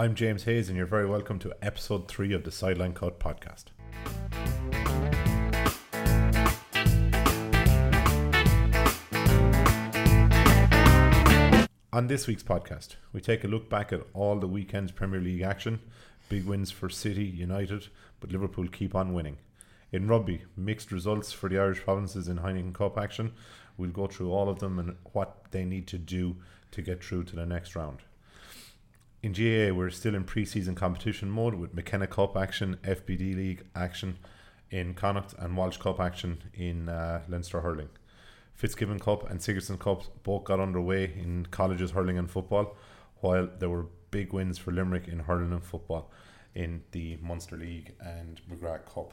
I'm James Hayes, and you're very welcome to episode three of the Sideline Cut podcast. On this week's podcast, we take a look back at all the weekend's Premier League action. Big wins for City, United, but Liverpool keep on winning. In rugby, mixed results for the Irish provinces in Heineken Cup action. We'll go through all of them and what they need to do to get through to the next round. In GAA, we're still in pre-season competition mode with McKenna Cup action, FBD League action in Connacht, and Walsh Cup action in uh, Leinster hurling. Fitzgibbon Cup and Sigerson Cup both got underway in colleges hurling and football, while there were big wins for Limerick in hurling and football in the Munster League and McGrath Cup.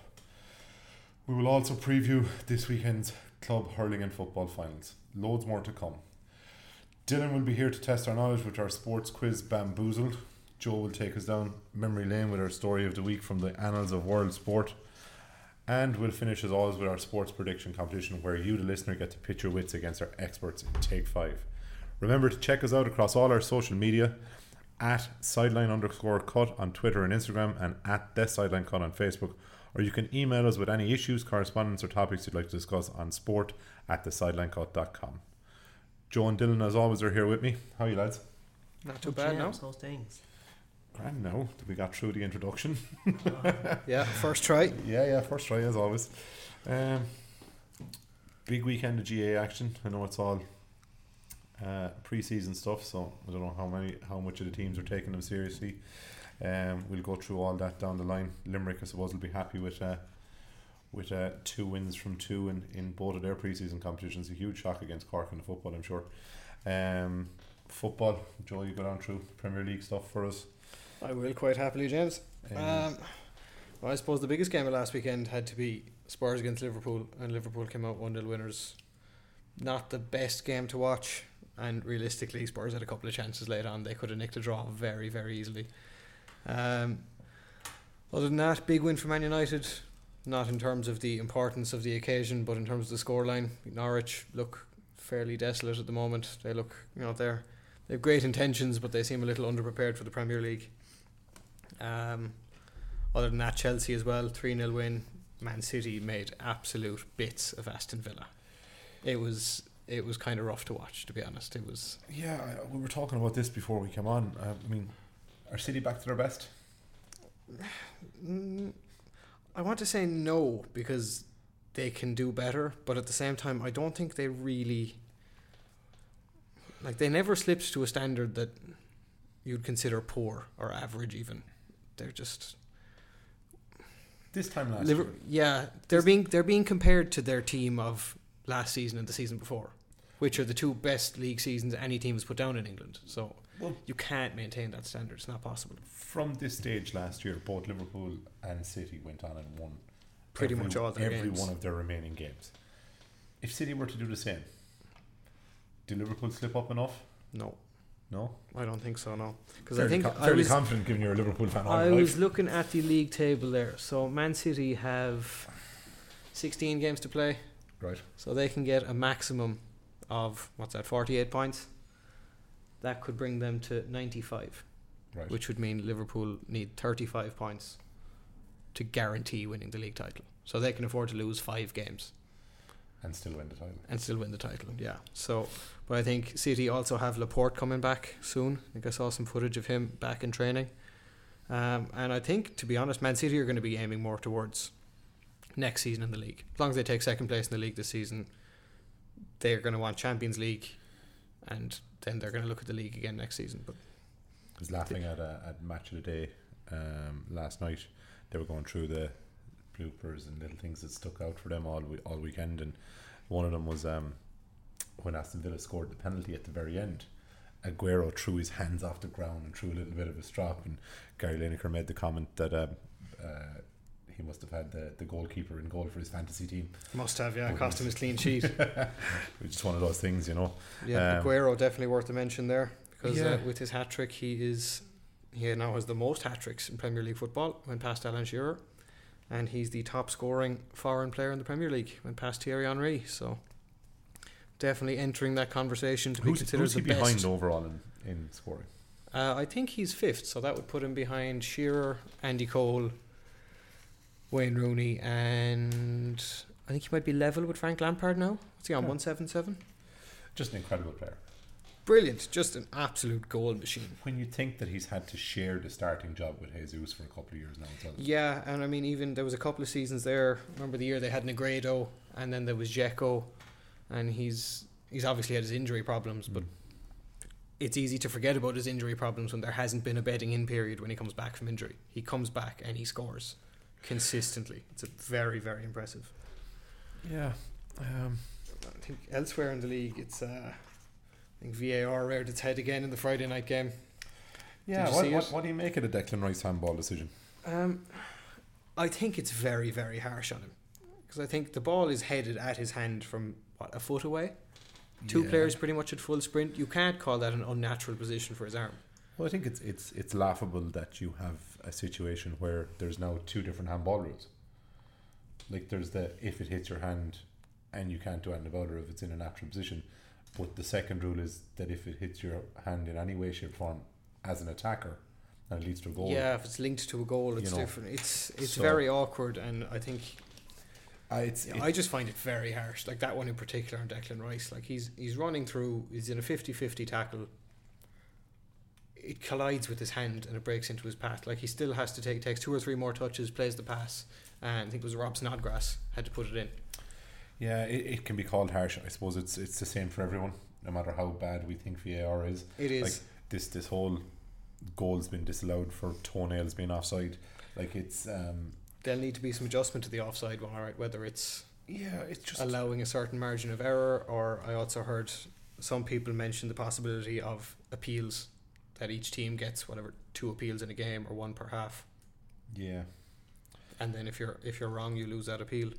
We will also preview this weekend's club hurling and football finals. Loads more to come. Dylan will be here to test our knowledge with our sports quiz Bamboozled. Joe will take us down memory lane with our story of the week from the annals of world sport. And we'll finish as always with our sports prediction competition where you, the listener, get to pitch your wits against our experts in Take 5. Remember to check us out across all our social media at sideline underscore cut on Twitter and Instagram and at the sideline cut on Facebook. Or you can email us with any issues, correspondence, or topics you'd like to discuss on sport at thesideline.cut.com. Joe and Dylan, as always, are here with me. How are you, lads? Not too bad, no? James, Those things. Grand now that we got through the introduction. Yeah, first try. Yeah, yeah, first try as always. Um, big weekend of GA action. I know it's all uh, pre-season stuff, so I don't know how many, how much of the teams are taking them seriously. Um, we'll go through all that down the line. Limerick, I suppose, will be happy with uh, with uh, two wins from two in, in both of their pre-season competitions. A huge shock against Cork in the football, I'm sure. Um, football, Joe, you go down through Premier League stuff for us. I will quite happily, James. Um, Um, well, I suppose the biggest game of last weekend had to be Spurs against Liverpool, and Liverpool came out 1 0 winners. Not the best game to watch, and realistically, Spurs had a couple of chances late on. They could have nicked a draw very, very easily. Um, other than that, big win for Man United. Not in terms of the importance of the occasion, but in terms of the scoreline. Norwich look fairly desolate at the moment. They look, you know, they're they have great intentions, but they seem a little underprepared for the Premier League. Um, other than that, Chelsea as well, 3 0 win. Man City made absolute bits of Aston Villa. It was it was kind of rough to watch, to be honest. It was Yeah, we were talking about this before we came on. I mean, are City back to their best? I want to say no because they can do better, but at the same time, I don't think they really like they never slipped to a standard that you'd consider poor or average. Even they're just This time last Liver- year. yeah, they're being they're being compared to their team of last season and the season before, which are the two best league seasons any team has put down in England. So Well, you can't maintain that standard; it's not possible. from this stage last year, both Liverpool and City went on and won Pretty every, much all their every games. one of their remaining games. If City were to do the same, do Liverpool slip up enough? No, No, I don't think so. No, because I think co- I fairly was confident, given you're a Liverpool fan. I your life. was looking at the league table there. So Man City have sixteen games to play, right. so they can get a maximum of what's that, forty-eight points. That could bring them to ninety-five. Right. which would mean Liverpool need 35 points to guarantee winning the league title. So they can afford to lose five games and still win the title. and still win the title. Yeah. So, but I think City also have Laporte coming back soon. I think I saw some footage of him back in training. Um, and I think, to be honest, Man City are going to be aiming more towards next season in the league. As long as they take second place in the league this season, they're going to want Champions League, and then they're going to look at the league again next season. But I was laughing at a at match of the day um, last night. They were going through the bloopers and little things that stuck out for them all all weekend, and one of them was um, when Aston Villa scored the penalty at the very end. Aguero threw his hands off the ground and threw a little bit of a strop, and Gary Lineker made the comment that um, uh, he must have had the, the goalkeeper in goal for his fantasy team, must have, yeah, But cost him his clean sheet. which is one of those things, you know. Yeah, Um, Aguero definitely worth a mention there because Yeah. uh, with his hat trick, he is he now has the most hat tricks in Premier League football, went past Alan Shearer, and he's the top scoring foreign player in the Premier League, went past Thierry Henry. So definitely entering that conversation to be Who's, considered who's he the behind best. overall in, in scoring? Uh, I think he's fifth, so that would put him behind Shearer, Andy Cole, Wayne Rooney, and I think he might be level with Frank Lampard now. What's he on? Yeah. One seven seven. Just an incredible player. Brilliant, just an absolute goal machine. When you think that he's had to share the starting job with Jesus for a couple of years now, well. Yeah, and I mean, even there was a couple of seasons there. Remember the year they had Negredo, and then there was Dzeko, and he's he's obviously had his injury problems, but Mm. it's easy to forget about his injury problems when there hasn't been a bedding in period when he comes back from injury. He comes back and he scores consistently. It's a very very impressive. yeah, um, I think elsewhere in the league, it's uh, I think VAR reared its head again in the Friday night game. yeah. What, what, what do you make of the Declan Rice handball decision? Um, I think it's very, very harsh on him because I think the ball is headed at his hand from what a foot away. Two Yeah. players pretty much at full sprint. You can't call that an unnatural position for his arm. Well, I think it's it's it's laughable that you have a situation where there's now two different handball rules. Like there's the if it hits your hand and you can't do anything about it or if it's in a natural position. But the second rule is that if it hits your hand in any way, shape, or form as an attacker and it leads to a goal. Yeah, if it's linked to a goal, it's You know, different. It's it's so- very awkward, and I think Uh, it's, yeah, it- I just find it very harsh. Like that one in particular on Declan Rice. Like he's he's running through. He's in a 50-50 tackle. It collides with his hand and it breaks into his path. Like he still has to take takes two or three more touches, plays the pass, and I think it was Rob Snodgrass had to put it in. yeah, it, it can be called harsh. I suppose it's it's the same for everyone, no matter how bad we think VAR is. It is. Like this this whole goal's been disallowed for toenails being offside. Like it's um There'll need to be some adjustment to the offside one, all right, whether it's yeah, it's just allowing a certain margin of error, or I also heard some people mention the possibility of appeals that each team gets whatever two appeals in a game or one per half, yeah. and then if you're if you're wrong, you lose that appeal.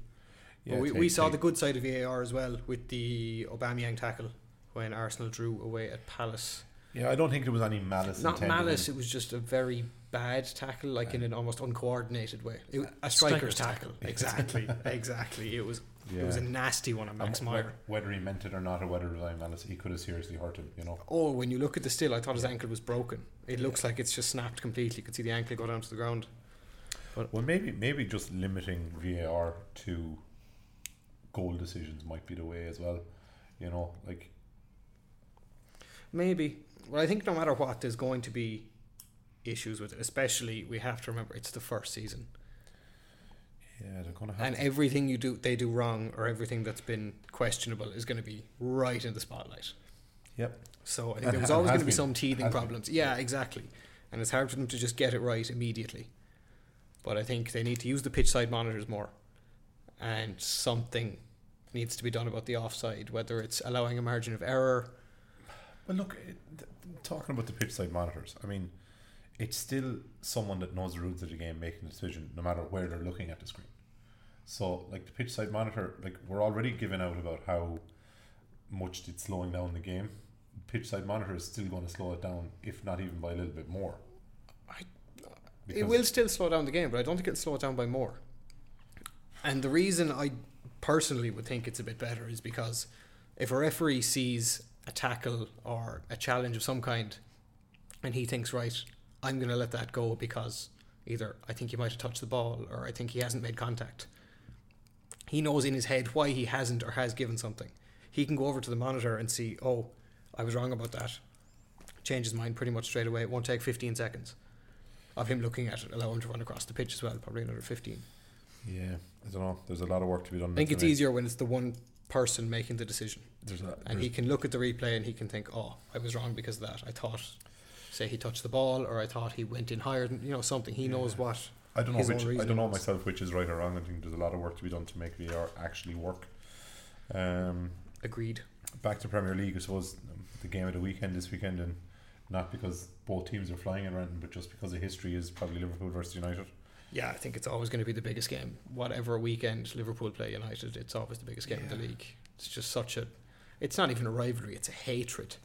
Yeah, but we, take- we saw take- the good side of VAR as well with the Aubameyang tackle when Arsenal drew away at Palace. Yeah, I don't think there was any malice. Not malice, it was just a very bad tackle, like in an almost uncoordinated way. It, a striker's striker's tackle. Exactly, exactly. It was Yeah. it was a nasty one on Max Um, Meyer. Whether he meant it or not, or whether it was malice, he could have seriously hurt him. You know. Oh, when you look at the still, I thought his ankle was broken. It looks like it's just snapped completely. You could see the ankle go down to the ground. Well, maybe maybe just limiting VAR to goal decisions might be the way as well. You know, like Maybe. Well, I think no matter what, there's going to be issues with it. Especially, we have to remember it's the first season, yeah, they're gonna have. and to- everything you do, they do wrong, or everything that's been questionable is going to be right in the spotlight. Yep. So I think And there was always going to be been. some teething been. problems. Yeah, exactly. And it's hard for them to just get it right immediately. But I think they need to use the pitch side monitors more. And something needs to be done about the offside, whether it's allowing a margin of error. Well, look, it, th- talking about the pitch side monitors, I mean, it's still someone that knows the rules of the game making the decision, no matter where they're looking at the screen. So, like the pitch side monitor, like we're already giving out about how much it's slowing down the game. Pitch side monitor is still going to slow it down, if not even by a little bit more. I- it will still slow down the game, but I don't think it'll slow it down by more. And the reason I personally would think it's a bit better is because if a referee sees a tackle or a challenge of some kind and he thinks, right, I'm going to let that go because either I think he might have touched the ball or I think he hasn't made contact, he knows in his head why he hasn't or has given something. He can go over to the monitor and see, oh, I was wrong about that. Change his mind pretty much straight away. It won't take 15 seconds of him looking at it, allow him to run across the pitch as well, probably another 15. Yeah, I don't know. There's a lot of work to be done. I think it's easier when it's the one person making the decision. There's a, And there's- he can look at the replay and he can think, oh, I was wrong because of that. I thought, say, he touched the ball or I thought he went in higher than, you know, something. He knows what. I don't know which. I don't know was. myself which is right or wrong. I think there's a lot of work to be done to make VR actually work. Um, Agreed. back to Premier League, I suppose um, the game of the weekend this weekend, and not because both teams are flying around, but just because the history is probably Liverpool versus United. Yeah, I think it's always going to be the biggest game. Whatever weekend Liverpool play United, it's always the biggest game in the league. It's just such a. It's not even a rivalry, it's a hatred.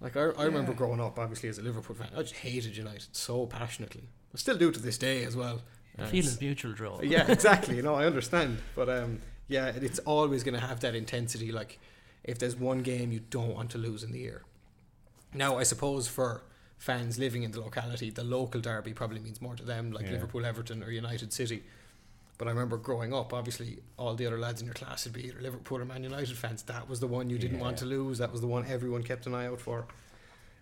Like, I, I remember growing up, obviously, as a Liverpool fan, I just hated United so passionately. I still do to this day as well. Uh, Feeling mutual draw. yeah, exactly. You know, I understand, but um, yeah, it's always going to have that intensity. Like, if there's one game you don't want to lose in the year. Now, I suppose for fans living in the locality, the local derby probably means more to them, like Yeah. Liverpool, Everton, or United City. But I remember growing up, obviously, all the other lads in your class would be either Liverpool or Man United fans. That was the one you didn't want to lose. That was the one everyone kept an eye out for.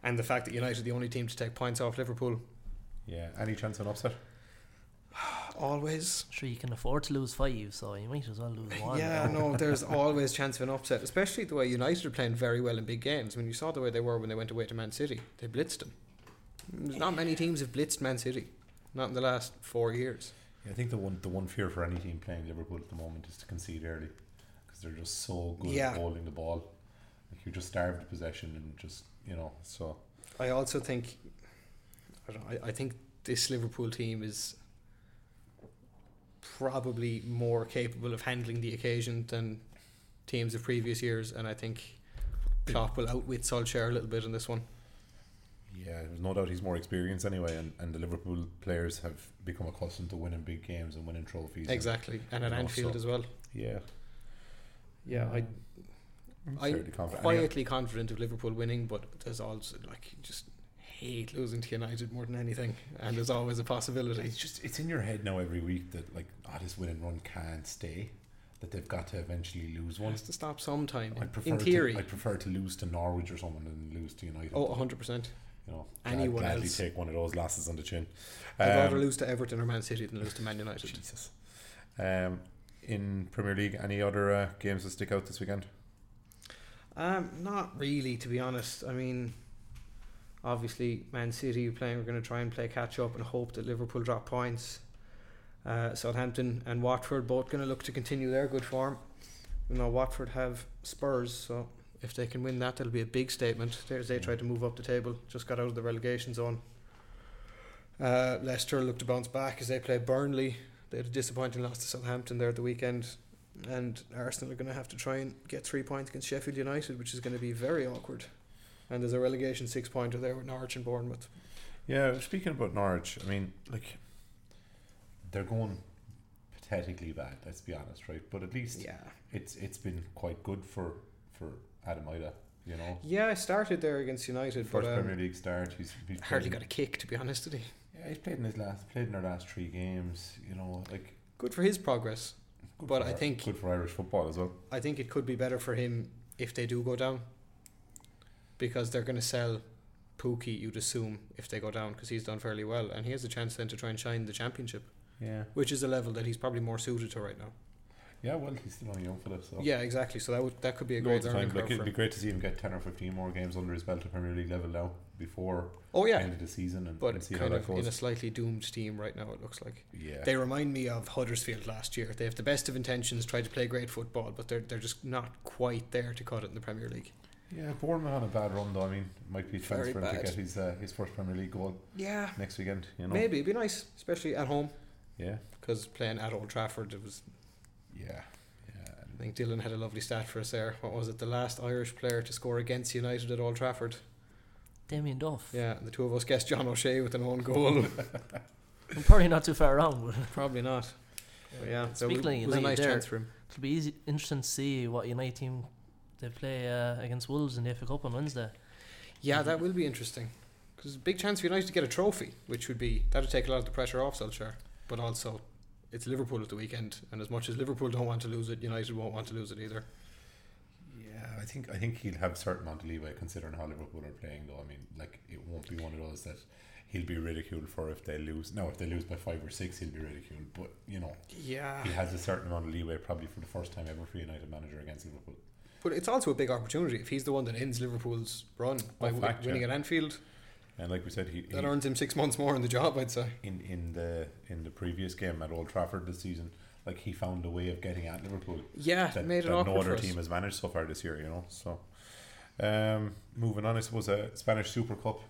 And the fact that United are the only team to take points off Liverpool, Yeah. Any chance of an upset? always. Sure, you can afford to lose five, so you might as well lose one. Yeah, no, there's always chance of an upset, especially the way United are playing very well in big games. When you saw the way they were when they went away to Man City, they blitzed them. There's not many teams have blitzed Man City, not in the last four years. I think the one the one fear for any team playing Liverpool at the moment is to concede early because they're just so good Yeah. at holding the ball. Like you're just starved of possession and just you know so I also think, I, don't know, I, I think this Liverpool team is probably more capable of handling the occasion than teams of previous years, and I think Klopp will outwit Solskjaer a little bit in this one. Yeah, there's no doubt he's more experienced anyway, and, and the Liverpool players have become accustomed to winning big games and winning trophies. Exactly, and at you Anfield so- as well. yeah, Yeah, I I'm I'm confident. quietly confident of Liverpool winning, but there's also like just hate losing to United more than anything, and there's always a possibility. It's just it's in your head now every week that like oh, this winning run can't stay. That they've got to eventually lose one. It has to stop sometime. I prefer In theory, to, I prefer to lose to Norwich or someone than lose to United. oh, 100 percent. You know, anyone I'd gladly else. take one of those losses on the chin. I'd rather Um, lose to Everton or Man City than lose to Man United. Jesus. Um, in Premier League, any other uh, games that stick out this weekend? Um, not really, to be honest. I mean, obviously, Man City playing. We're going to try and play catch up and hope that Liverpool drop points. Uh, Southampton and Watford both going to look to continue their good form. You know, Watford have Spurs, so if they can win that, that'll be a big statement. There's they tried to move up the table, just got out of the relegation zone. Uh, Leicester look to bounce back as they play Burnley. They had a disappointing loss to Southampton there at the weekend. And Arsenal are going to have to try and get three points against Sheffield United, which is going to be very awkward. And there's a relegation six pointer there with Norwich and Bournemouth. Yeah, speaking about Norwich, I mean, like, they're going pathetically bad. Let's be honest, right? But at least Yeah. it's it's been quite good for for Adam Idah. You know, Yeah, I started there against United, first but Premier um, League start. He's, he's hardly got a kick, to be honest, did he? Yeah, he's played in his last played in their last three games. You know, like. Good for his progress. Good But for I think- good for Irish football as well. I think it could be better for him if they do go down. Because they're going to sell Pukki, you'd assume, if they go down, because he's done fairly well. And he has a chance then to try and shine the championship, Yeah, which is a level that he's probably more suited to right now. Yeah. Well, he's still only young for this. So. Yeah, exactly. So that would that could be a great Loads of learning time. Like it'd be great to see him get ten or fifteen more games under his belt at Premier League level now before Oh the yeah, end of the season and, but and see how kind that of in a slightly doomed team right now. It looks like yeah, they remind me of Huddersfield last year. They have the best of intentions, try to play great football, but they're they're just not quite there to cut it in the Premier League. yeah. Bournemouth on a bad run though. I mean, it might be a chance Very for him bad. to get his uh, his first Premier League goal Yeah, next weekend. You know, maybe it'd be nice, especially at home, Yeah, because playing at Old Trafford, it was. Yeah, yeah. I think Dylan had a lovely stat for us there. What was it? The last Irish player to score against United at Old Trafford. Damien Duff. Yeah, and the two of us guessed John O'Shea with an own goal. I'm probably not too far wrong, but Probably not. But yeah, so Speaking it was a nice there- chance for him. it'll be easy, interesting to see what United team they play uh, against Wolves in the FA Cup on Wednesday. Yeah, that will be interesting. Because big chance for United to get a trophy, which would be that'd take a lot of the pressure off Solskjaer. But also, it's Liverpool at the weekend, and as much as Liverpool don't want to lose it, United won't want to lose it either. Yeah, I think I think he'll have a certain amount of leeway considering how Liverpool are playing. Though I mean, like it won't be one of those that he'll be ridiculed for if they lose. No, if they lose by five or six, he'll be ridiculed. But you know, Yeah, he has a certain amount of leeway, probably for the first time ever for United manager against Liverpool. but it's also a big opportunity if he's the one that ends Liverpool's run by Oh, fact, winning yeah. at Anfield. And like we said, he, That he earns him six months more in the job, I'd say. in in the in the previous game at Old Trafford this season, like he found a way of getting at Liverpool Yeah, that, made it that awkward no other team has managed so far this year. You know, so um, moving on, I suppose a Spanish Super Cup,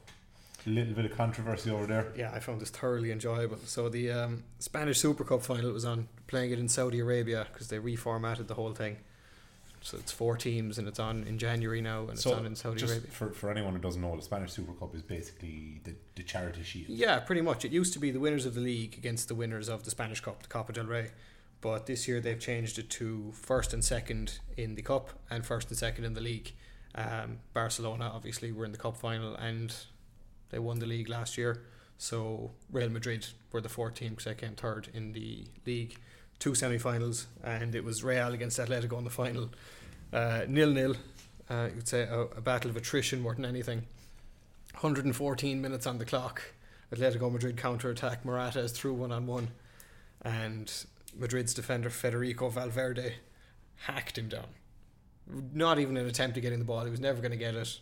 a little bit of controversy over there. Yeah, I found this thoroughly enjoyable. So the um, Spanish Super Cup final was on playing it in Saudi Arabia because they reformatted the whole thing. So it's four teams and it's on in January now and it's on in Saudi Just Arabia. for, for anyone who doesn't know, the Spanish Super Cup is basically the, the charity shield. Yeah, pretty much. It used to be the winners of the league against the winners of the Spanish Cup, the Copa del Rey. But this year they've changed it to first and second in the cup and first and second in the league. Um, Barcelona obviously were in the cup final and They won the league last year. So Real Madrid were the fourth team because they came third in the league. Two semi-finals, and it was Real against Atletico in the final. Uh, nil nil. Uh, you'd say a, a battle of attrition more than anything. 114 minutes on the clock. Atletico Madrid counter attack. Morata is through one on one, and Madrid's defender Federico Valverde hacked him down. Not even an attempt at getting the ball. He was never going to get it.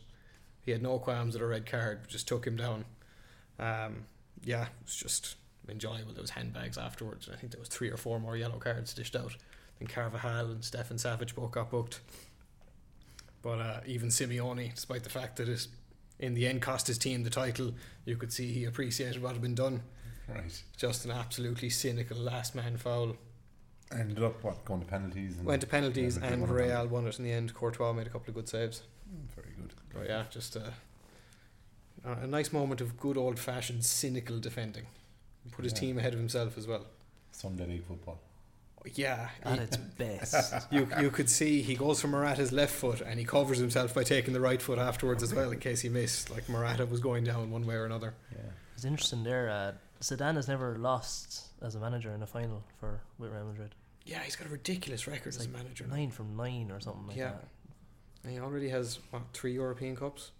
He had no qualms at a red card. Just took him down. Um, yeah, it's just enjoyable. There was handbags afterwards. I think there was three or four more yellow cards dished out. Then Carvajal and Stefan Savic both got booked. But uh, even Simeone, despite the fact that it in the end cost his team the title, you could see he appreciated what had been done. Right. Just an absolutely cynical last man foul. Ended up what going to penalties. And Went to penalties and won Real won it in the end. Courtois made a couple of good saves. Very good. But yeah, just a a nice moment of good old fashioned cynical defending. Put his Yeah. team ahead of himself as well. Sunday league football. Yeah, At he- its best. you you could see he goes for Morata's left foot and he covers himself by taking the right foot afterwards as well in case he missed. Like Morata was going down one way or another. Yeah. It's interesting there. Uh, Zidane has never lost as a manager in a final for with Real Madrid. Yeah, he's got a ridiculous record It's as a manager. Nine from nine or something like Yeah. that. And he already has what three European cups.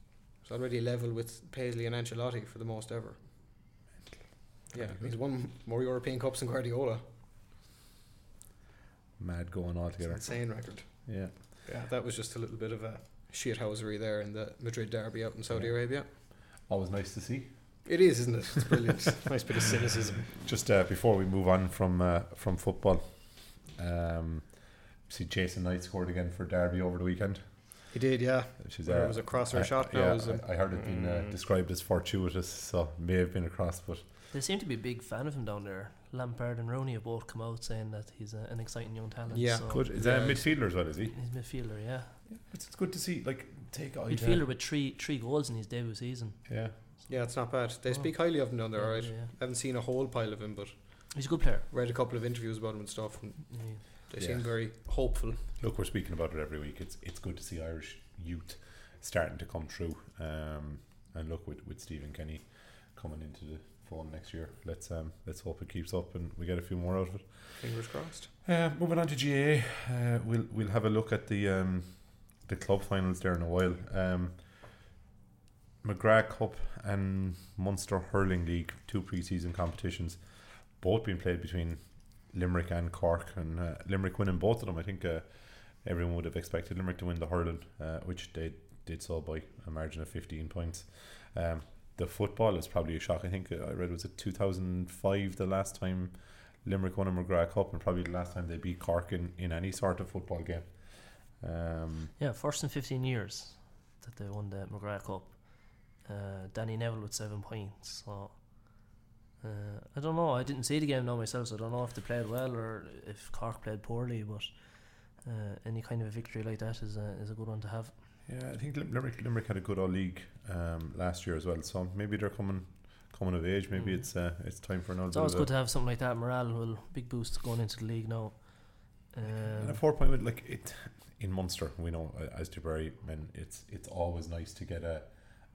He's already level with Paisley and Ancelotti for the most ever. Yeah, he's won more European cups than Guardiola. Mad going all It's an together. insane record. Yeah. Yeah, that was just a little bit of a shithousery there in the Madrid derby out in Saudi Yeah. Arabia. Always nice to see. It is, isn't it? It's brilliant. nice bit of cynicism. Just uh, before we move on from uh, from football, um, see Jason Knight scored again for Derby over the weekend. He did, yeah. Which is, uh, it was a cross or I- a shot now. Yeah, I, I heard it being uh, Mm. described as fortuitous, so may have been a cross, but They seem to be a big fan of him down there. Lampard and Rooney have both come out saying that he's a, an exciting young talent. Yeah. so good. Is Yeah, that a it's- midfielder as well? Is he? He's midfielder, yeah. It's, it's good to see. Like take all Midfielder with three three goals in his debut season. Yeah, yeah, it's not bad. They Oh. speak highly of him down there, Yeah, alright. yeah. haven't seen a whole pile of him, but He's a good player. read a couple of interviews about him and stuff, and Yeah. they Yeah. seem very hopeful. look, we're speaking about it every week. It's it's good to see Irish youth starting to come through. Um, and look with with Stephen Kenny coming into the fold next year. Let's um let's hope it keeps up and we get a few more out of it. Fingers crossed. Uh, moving on to GA, uh, we'll we'll have a look at the um, the club finals there in a while. Um, McGrath Cup and Munster Hurling League, two pre-season competitions, both being played between Limerick and Cork, and uh, Limerick winning both of them. I think uh, everyone would have expected Limerick to win the hurling, uh, which they did so by a margin of fifteen points. Um, the football is probably a shock. I think uh, I read was it two thousand five the last time Limerick won a McGrath Cup, and probably the last time they beat Cork in, in any sort of football game. Um, Yeah, first in 15 years that they won the McGrath Cup. Uh, Danny Neville with seven points. So uh, I don't know. I didn't see the game now myself, so I don't know if they played well or if Cork played poorly. But uh, any kind of a victory like that is a is a good one to have. Yeah, I think Limerick Limerick had a good all league um, last year as well. So maybe they're coming coming of age. Maybe Mm. it's uh, it's time for another. It's always good to have something like that. Morale will big boost going into the league now. and a Um, four point win like it in Munster. We know uh, as Tipperary men, it's it's always nice to get a.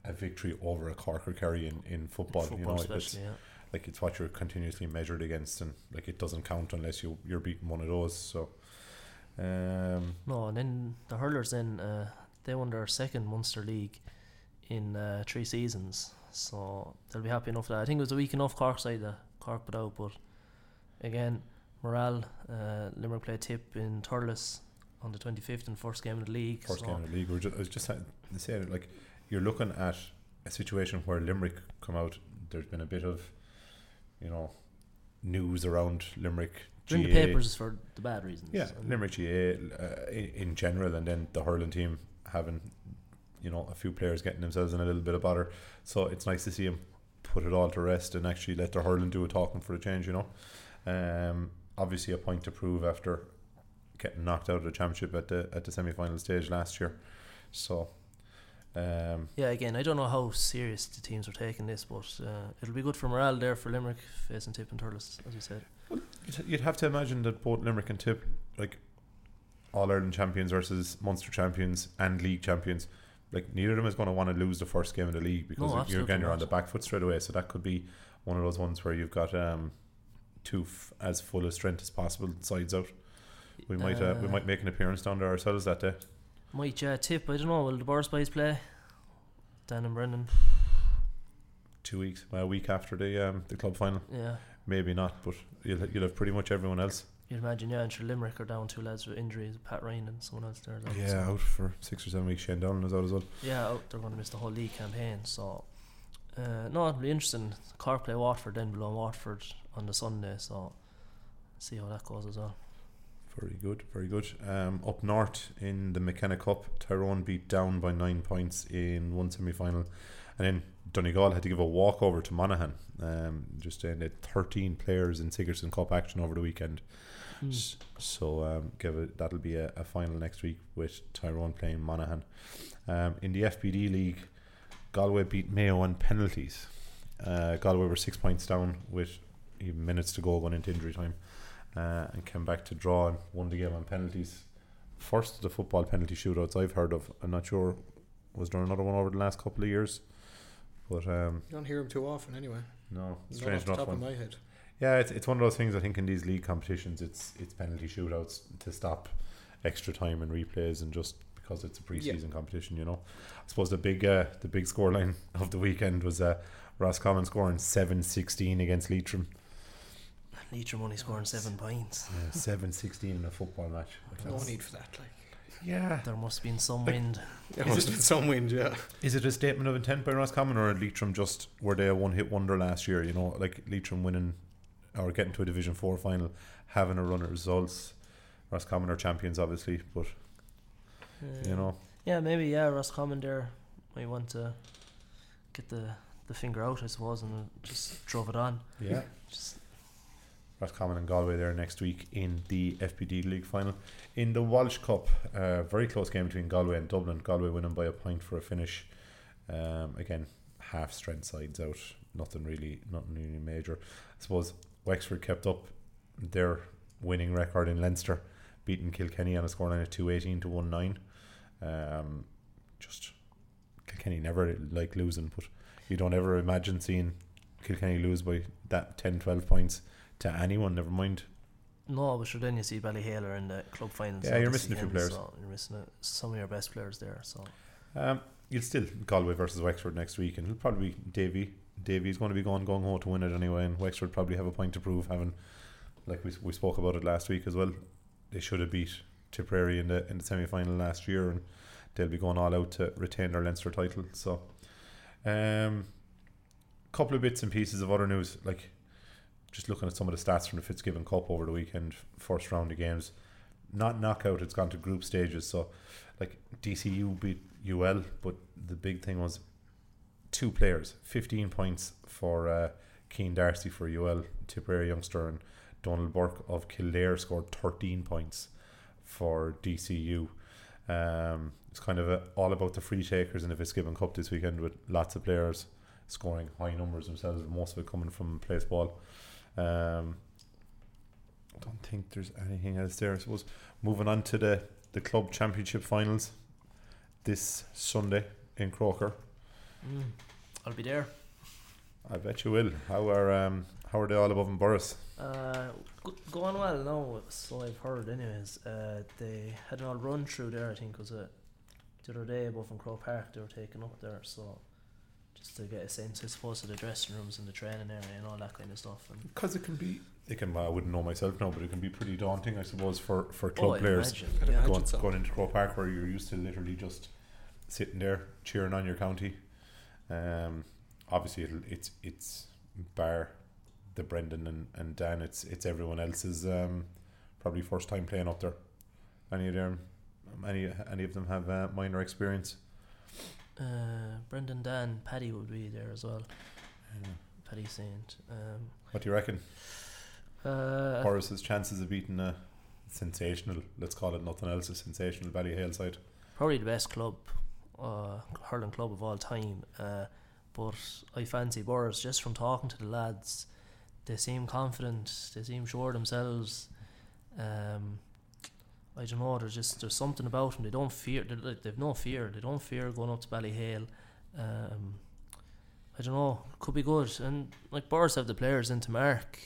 A victory over a Cork or Kerry in, in football, you know, it's, especially, yeah. like it's what you're continuously measured against, and like it doesn't count unless you you're beating one of those. So, um, No, and then the hurlers then uh, they won their second Munster League in uh, three seasons, so they'll be happy enough. That I think it was a week enough Cork side that Cork put out, but again, morale. Uh, Limerick played Tip in Thurles on the twenty fifth and first game of the league. first so game of the league. We're just, I was just saying, like you're looking at a situation where Limerick come out. There's been a bit of, you know, news around Limerick. in the papers for the bad reasons. Yeah, Limerick GA uh, in, in general, and then the hurling team having, you know, a few players getting themselves in a little bit of bother. So it's nice to see him put it all to rest and actually let their hurling do a talking for a change. You know, um, obviously a point to prove after getting knocked out of the championship at the at the semi final stage last year. So. Um, Yeah, again, I don't know how serious the teams are taking this, but uh, it'll be good for morale there for Limerick facing Tip and Thurles, as we said. You'd- You'd have to imagine that both Limerick and Tip, like All Ireland champions versus Munster champions and league champions, like neither of them is going to want to lose the first game of the league because No, you're again you're on the back foot straight away. So that could be one of those ones where you've got um, two f- as full of strength as possible sides out. We might uh, we Uh, might make an appearance down there ourselves that day. Might yeah, tip. I don't know. Will the Borris boys play? Dan and Brendan. Two weeks, a week after the um, the club final, Yeah. maybe not, but you'll you'll have pretty much everyone else. You'd imagine, yeah, and sure Limerick are down two lads with injuries, Pat Ryan and someone else there. like, Yeah, so- out for six or seven weeks. Shane Dowling is out as well. Yeah, out, they're going to miss the whole league campaign. So, uh, no, it'll be interesting. Cork play Waterford then below Waterford on the Sunday. So, see how that goes as well. Very good, very good. Um, up north in the McKenna Cup, Tyrone beat down by nine points in one semi final. And then Donegal had to give a walkover to Monaghan. Um, just that 13 players in Sigerson Cup action over the weekend. S- So um, give it that'll be a, a final next week with Tyrone playing Monaghan. Um, in the FBD league, Galway beat Mayo on penalties. Uh, Galway were six points down with even minutes to go going into injury time, uh, and came back to draw and won the game on penalties. First of the football penalty shootouts I've heard of. I'm not sure was there another one over the last couple of years, but um, You don't hear them too often anyway. no, Not off strange the enough top one. of my head. Yeah, it's, it's one of those things. I think in these league competitions, it's it's penalty shootouts to stop extra time and replays, and just because it's a preseason competition, you know. I suppose the big uh, the big scoreline of the weekend was uh, Roscommon scoring 7-16 against Leitrim. Leitrim only scoring seven points. Yeah, 7-16 in a football match. Like, No need for that. Like, Yeah. There must have been some Like- wind. There must it- have been some wind. Yeah. Is it a statement of intent by Roscommon or Leitrim just were they a one hit wonder last year? You know, like Leitrim winning or getting to a Division Four final, having a run of results. Roscommon are champions, obviously, but you Uh, know, Yeah, maybe, yeah, Roscommon there might want to get the, the finger out, I suppose, and just drove it on. yeah. Just Roscommon and Galway there next week in the FBD League final. In the Walsh Cup, uh, very close game between Galway and Dublin. Galway winning by a point for a finish. Um, again, half strength sides out. Nothing really, nothing really major. I suppose Wexford kept up their winning record in Leinster, beating Kilkenny on a scoreline of two eighteen to one nine. Um, just Kilkenny never like losing, but you don't ever imagine seeing Kilkenny lose by that 10, 12 points to anyone. Never mind. No, but sure, then you see Ballyhale in the club finals. Yeah, you're missing a few players. So you're missing a, some of your best players there. So Um, you'll still Galway versus Wexford next week, and it'll probably be Davy. Davy's going to be going gung ho to win it anyway, and Wexford probably have a point to prove. Having, like we we spoke about it last week as well, they should have beat Tipperary in the in the semi final last year, and they'll be going all out to retain their Leinster title. So, um, couple of bits and pieces of other news, like just looking at some of the stats from the Fitzgibbon Cup over the weekend, first round of games, not knockout. It's gone to group stages. So, like DCU beat UL, but the big thing was two players, 15 points for uh, Cian Darcy for UL, Tipperary youngster, and Donald Burke of Kildare scored 13 points for DCU. Um, it's kind of a, all about the free takers in the Fitzgibbon Cup this weekend with lots of players scoring high numbers themselves, most of it coming from place ball. Um, I don't think there's anything else there. I suppose moving on to the, the club championship finals this Sunday in Croker. Mm, I'll be there. I bet you will. How are um how are they all above in Borris? Uh, go- going well now. So I've heard, anyways. Uh, they had an all run through there. I think was it the other day above in Croke Park. They were taken up there, so just to get a sense, I suppose, of the dressing rooms and the training area and all that kind of stuff. And Because it can be it can I wouldn't know myself now, but it can be pretty daunting, I suppose, for, for oh, club I'd players imagine, yeah. going, so. going into Croke Park where you're used to literally just sitting there cheering on your county. Um, obviously it'll, it's it's bar the Brendan and, and Dan. It's it's everyone else's um, probably first time playing up there. Any of them, any any of them have uh, minor experience. Uh, Brendan Dan, Paddy would be there as well. Paddy Saint. Um, What do you reckon? uh, Borris's chances of beating a sensational, let's call it nothing else, a sensational Ballyhale side. probably the best club, uh, hurling club of all time. Uh, but I fancy Borris just from talking to the lads. They seem confident. They seem sure themselves. Um, I don't know. There's just there's something about them. They don't fear. They've no fear. They don't fear going up to Ballyhale. Um, I don't know. Could be good. And like Borris have the players into mark.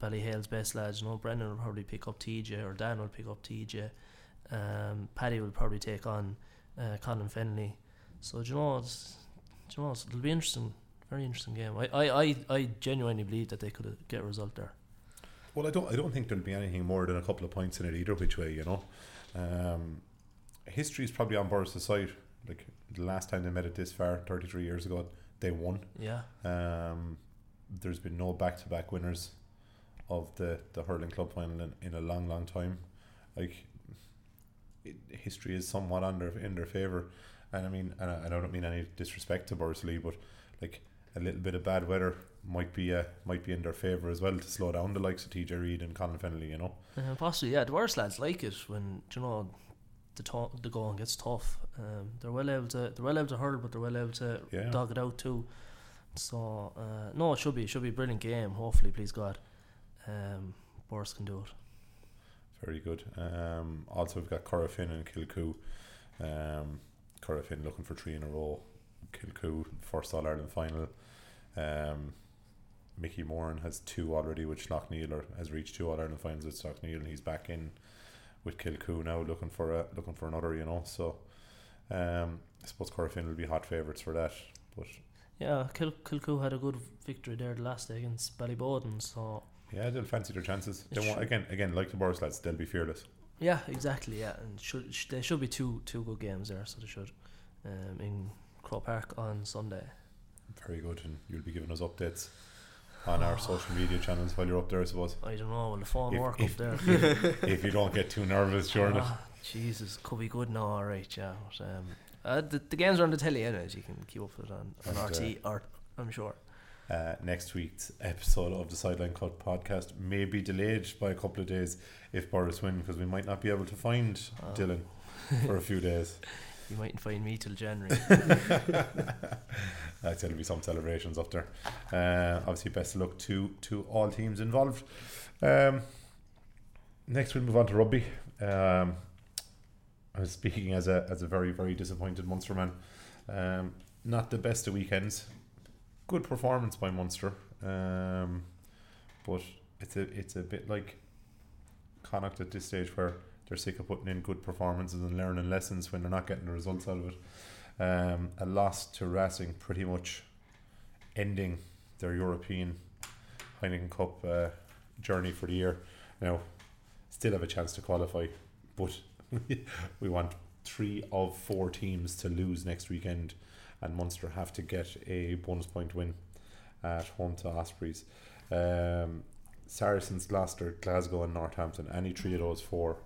Ballyhale's best lads. You know, Brendan will probably pick up TJ or Dan will pick up TJ. Um, Paddy will probably take on uh, Colin Fennelly. So do you know, it's, do you know, it'll be interesting. Very interesting game. I, I, I, I genuinely believe that they could get a result there. Well, I don't. I don't think there'll be anything more than a couple of points in it either which way. You know, um, history is probably on Borris' side. Like the last time they met it this far, thirty three years ago, they won. Yeah. Um, there's been no back to back winners of the the hurling club final in, in a long, long time. Like history is somewhat under in their favor, and I mean, and I, I don't mean any disrespect to Borsley, but like a little bit of bad weather might be uh, might be in their favour as well to slow down the likes of TJ Reid and Colin Fennelly, you know. Uh, possibly, yeah. The worst lads like it when you know the to- the going gets tough. Um, they're well able to they're well able to hurl, but they're well able to Yeah. dog it out too. So uh, no, it should be it should be a brilliant game. Hopefully, please God, um, Borris can do it. Very good. Um, also, we've got Corofin and Kilcoo. Um, looking for three in a row. Kilcoo, first All Ireland final. Um, Mickey Moran has two already with Slaughtneil, or has reached two All Ireland finals with Slaughtneil, and he's back in with Kilcoo now, looking for a looking for another. You know, so um, I suppose Corofin will be hot favourites for that. But Yeah, Kil- Kilcoo had a good victory there the last day against Ballyboden. So yeah, they'll fancy their chances. They won't, again, again, like the Borris lads, they'll be fearless. yeah, exactly. Yeah, and should sh- there should be two two good games there. So they should um, in Croke Park on Sunday. Very good, and you'll be giving us updates on our social media channels while you're up there, I suppose. I don't know. Will the phone If- work if- up there? if you don't get too nervous during it. Ah, Jesus, could be good now. All right, yeah. But, um, uh, the, the games are on the telly, anyways. You can keep up with it on, on And, RT, or I'm sure. Uh, next week's episode of the Sideline Cut podcast may be delayed by a couple of days if Borris win because we might not be able to find Oh. Dylan for a few days. You mightn't find me till January. Uh, there'll be some celebrations up there. Uh, obviously, best of luck to to all teams involved. Um, next, we'll move on to rugby. Um, I was speaking as a as a very very disappointed Munster man. Um, not the best of weekends. Good performance by Munster, um, but it's a it's a bit like Connacht at this stage where they're sick of putting in good performances and learning lessons when they're not getting the results out of it. Um, a loss to Racing, pretty much ending their European Heineken Cup uh, journey for the year. Now, still have a chance to qualify, but we want three of four teams to lose next weekend, and Munster have to get a bonus point win at home to Ospreys. Um, Saracens, Gloucester, Glasgow, and Northampton. Any three of those four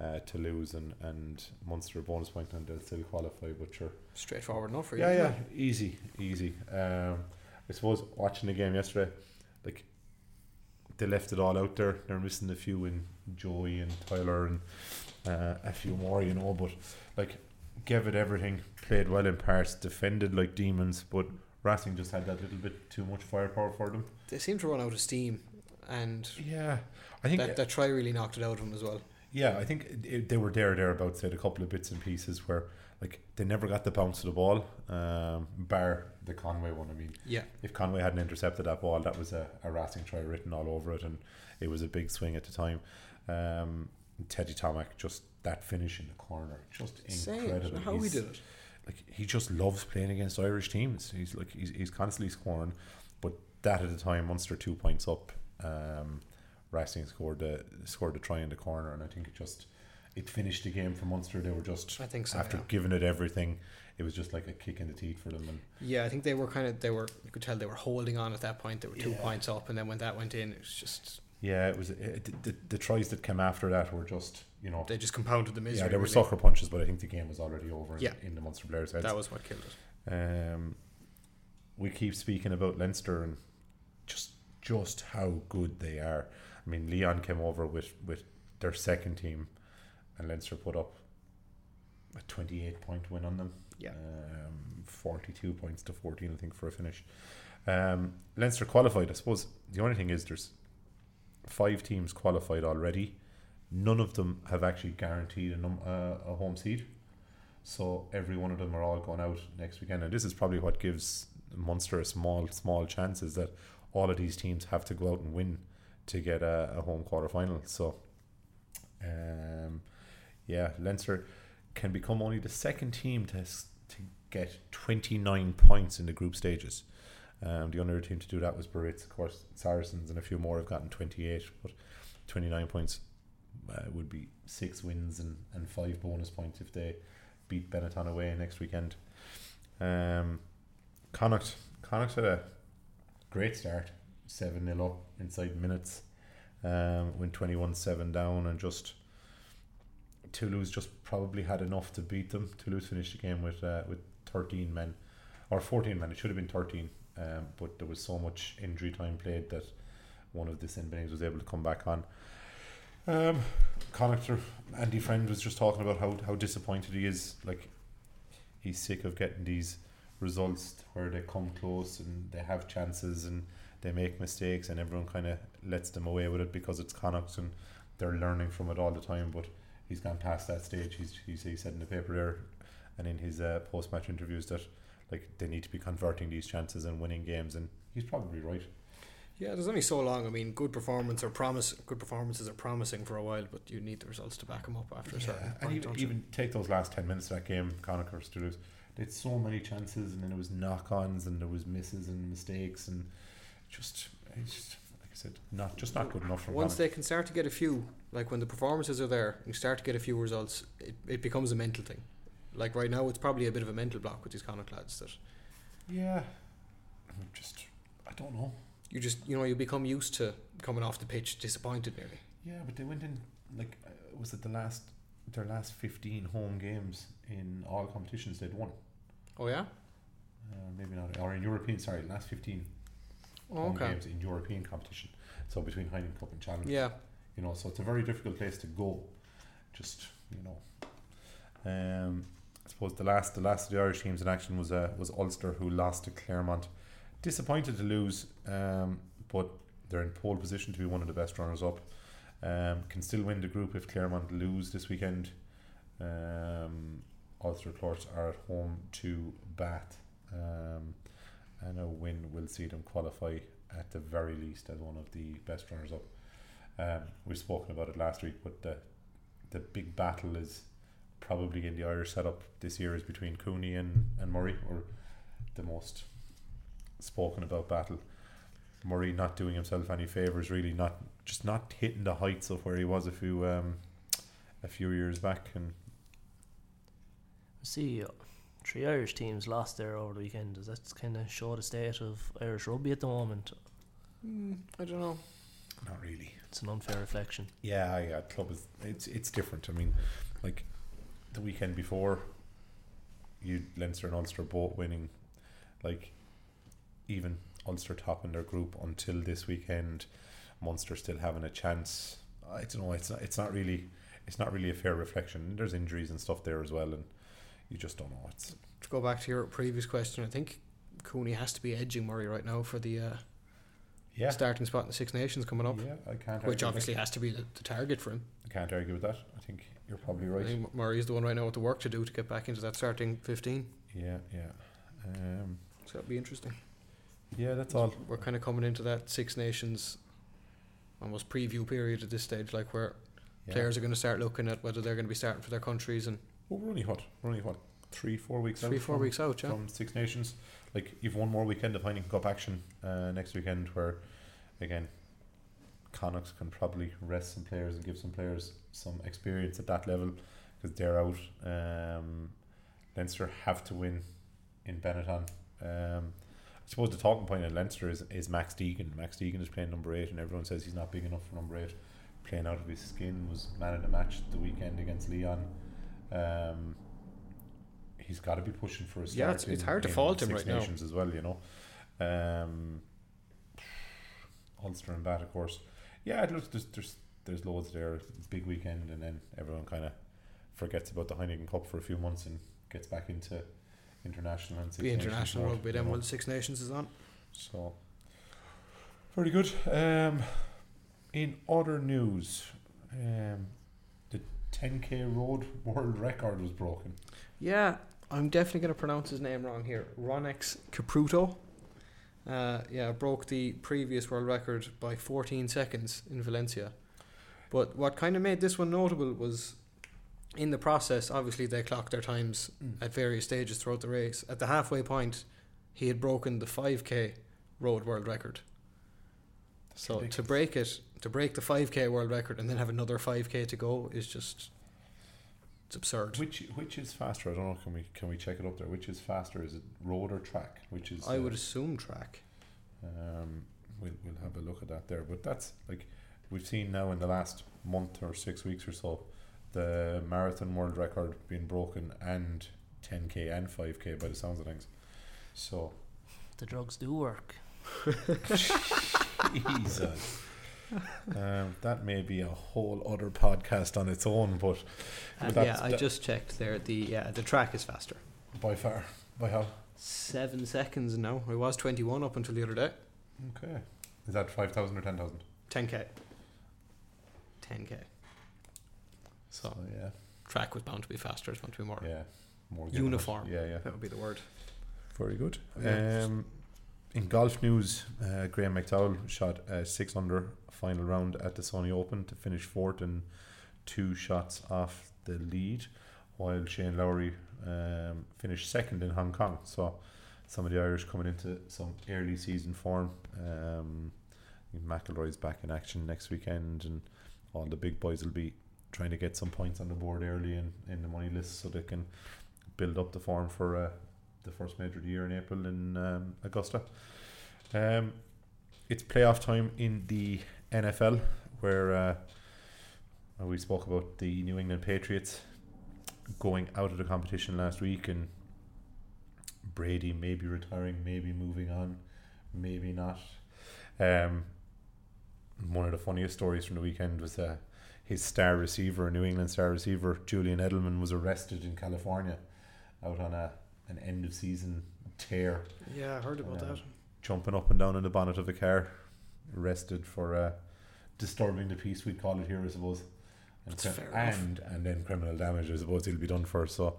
uh, to lose, and and Munster a bonus point, and they'll still qualify. But sure, Straightforward enough for you. yeah, yeah, it? easy, easy. Um, I suppose watching the game yesterday, like they left it all out there. They're missing a few in Joey and Tyler and uh, a few more, you know. But like, gave it everything. Played well in parts. Defended like demons. But Racing just had that little bit too much firepower for them. They seemed to run out of steam, and Yeah, I think that, that try really knocked it out of them as well. Yeah, I think it, it- they were there thereabouts. Had a couple of bits and pieces where like they never got the bounce of the ball, um, bar the Conway one. I mean, Yeah, if Conway hadn't intercepted that ball, that was a, a Racing try written all over it, and it was a big swing at the time. Um, Teddy Thomas just that finish in the corner, just incredible. how we He's- did it. like he just loves playing against Irish teams. He's like he's, he's constantly scoring, but that at the time Munster two points up. Um, Racing scored the scored the try in the corner, and I think it just it finished the game for Munster. They were just I think so. after yeah. giving it everything, it was just like a kick in the teeth for them. And Yeah, I think they were kind of they were. You could tell they were holding on at that point. They were two Yeah. points up, and then when that went in, it was just yeah, it was it, the, the, the tries that came after that were just you know they just compounded the misery. yeah there were really. sucker punches, but I think the game was already over. In, Yeah. in the Munster players' heads. That was what killed it. Um, we keep speaking about Leinster and just just how good they are. I mean, Lyon came over with with their second team, and Leinster put up a twenty eight point win on them. Yeah. um, forty two points to fourteen, I think, for a finish. Um, Leinster qualified. I suppose the only thing is there's five teams qualified already. None of them have actually guaranteed a, num- uh, a home seat. So every one of them are all going out next weekend, and this is probably what gives Munster a small, small chance is that all of these teams have to go out and win to get a, a home quarter final. So, um, yeah, Leinster can become only the second team to to get twenty nine points in the group stages. Um, the only other team to do that was Biarritz, of course. Saracens and a few more have gotten twenty eight, but twenty nine points uh, would be six wins and, and five bonus points if they beat Benetton away next weekend. Um, Connacht, Connacht had a great start, 7 0 up inside minutes, um, went 21 7 down, and just Toulouse just probably had enough to beat them. Toulouse finished the game with uh, with 13 men, or 14 men, it should have been 13, um, but there was so much injury time played that one of the St. Was able to come back on. Um, Andy Friend was just talking about how, how disappointed he is. Like, he's sick of getting these results where they come close and they have chances and they make mistakes and everyone kind of lets them away with it because it's Connacht and they're learning from it all the time. But he's gone past that stage. He's, he's he said in the paper there and in his uh, post match interviews that like they need to be converting these chances and winning games, and he's probably right. Yeah, there's only so long. I mean, good performance or promise, good performances are promising for a while, but you need the results to back them up after a certain and point. even, even take those last ten minutes of that game, Connacht versus Toulouse. They had so many chances, and then there was knock-ons, and there was misses and mistakes, and just, just like I said, not just not good enough for Once they can start to get a few, like when the performances are there, and you start to get a few results. It, it becomes a mental thing. Like right now, it's probably a bit of a mental block with these Connacht lads that Yeah, just I don't know. You just you know you become used to coming off the pitch disappointed nearly. Yeah, but they went in like uh, was it the last their last fifteen home games in all competitions they'd won. Oh yeah. Uh, maybe not, or in European. Sorry, last fifteen Oh, home okay. games in European competition. So between Heineken Cup and Challenge. Yeah. you know so it's a very difficult place to go just you know um I suppose the last the last of the Irish teams in action was uh, was Ulster who lost to Clermont disappointed to lose um but they're in pole position to be one of the best runners up. Um can still win the group if Clermont lose this weekend. Um Ulster course are at home to Bath um and a win will see them qualify at the very least as one of the best runners up. Um, we've spoken about it last week, but the the big battle is probably in the Irish setup this year is between Cooney and, and Murray, or the most spoken about battle. Murray not doing himself any favors, really not just not hitting the heights of where he was a few um, a few years back, and See, uh, three Irish teams lost there over the weekend. Does that kind of show the state of Irish rugby at the moment? Mm, I don't know. not really. It's an unfair reflection. Yeah, yeah, club is it's it's different. I mean, like the weekend before, you Leinster and Ulster both winning, like even Ulster top in their group until this weekend, Munster still having a chance. I don't know. It's not. It's not really. It's not really a fair reflection. There's injuries and stuff there as well, and you just don't know. It's To go back to your previous question, I think Cooney has to be edging Murray right now for the uh, yeah, starting spot in the Six Nations coming up, yeah. I can't. which obviously has to be the, the target for him. I can't argue with that. I think you're probably I right. think Murray's the one right now with the work to do to get back into that starting 15. Yeah, yeah. Um, So that'll be interesting. Yeah, that's all. We're kind of coming into that Six Nations almost preview period at this stage, like where Yeah. players are going to start looking at whether they're going to be starting for their countries and Well, we're only what? We're only what? Three, four weeks three, out four from, weeks out, yeah. from Six Nations. Like you've one more weekend of Heineken Cup action uh, next weekend, where again, Connacht can probably rest some players and give some players some experience at that level because they're out. Um, Leinster have to win in Benetton. Um, suppose the talking point at Leinster is, is Max Deegan. Max Deegan is playing number eight, and everyone says he's not big enough for number eight. Playing out of his skin was man of the match the weekend against Lyon. Um, he's got to be pushing for a start. Yeah, it's- it's in- hard to fault him Six right now. Nations as well, you know. Um, Ulster and Bath, of course. Yeah, it looks there's there's there's loads there. Big weekend, and then everyone kind of forgets about the Heineken Cup for a few months and gets back into international and Six Be international rugby then while the Six Nations is on. So, very good. Um, in other news, um, the 10k road world record was broken. Yeah, I'm definitely going to pronounce his name wrong here. Rhonex Capruto. Uh, yeah, broke the previous world record by 14 seconds in Valencia. But what kind of made this one notable was in the process, obviously, they clocked their times at various stages throughout the race. At the halfway point, he had broken the 5k road world record. So to break it, to break the 5k world record and then have another 5k to go is just it's absurd. Which which is faster? I don't know. Can we can we check it up there? Which is faster? Is it road or track? Which is I uh, would assume track. Um, we'll we'll have a look at that there. But that's like we've seen now in the last month or six weeks or so, the marathon world record being broken and 10k and 5k by the sounds of things. So The drugs do work. Jesus. um, that may be a whole other podcast on its own, but And But yeah, I just checked there. The yeah, the track is faster. by far, by how? Seven seconds now. It was twenty one up until the other day. Okay, is that five thousand or ten thousand? Ten k. Ten k. So So yeah, track was bound to be faster. It's bound to be more. yeah, more given it. Uniform. Yeah, yeah. That would be the word. Very good. Yeah. Um, in golf news, uh, Graeme McDowell shot a six under final round at the Sony Open to finish fourth and two shots off the lead, while Shane Lowry um, finished second in Hong Kong. So some of the Irish coming into some early season form. Um, McIlroy's back in action next weekend, and all the big boys will be trying to get some points on the board early in, in the money list so they can build up the form for uh, the first major of the year in April in um, Augusta. Um, it's playoff time in the NFL, where uh, we spoke about the New England Patriots going out of the competition last week, and Brady maybe retiring, maybe moving on, maybe not. Um, one of the funniest stories from the weekend was uh, his star receiver, New England star receiver Julian Edelman, was arrested in California out on a an end of season tear, Yeah, I heard about Yeah. that. jumping up and down in the bonnet of a car, arrested for uh, disturbing the peace. We'd call it here, I suppose. And, That's cri- fair and and then criminal damage. I suppose he'll be done for. So,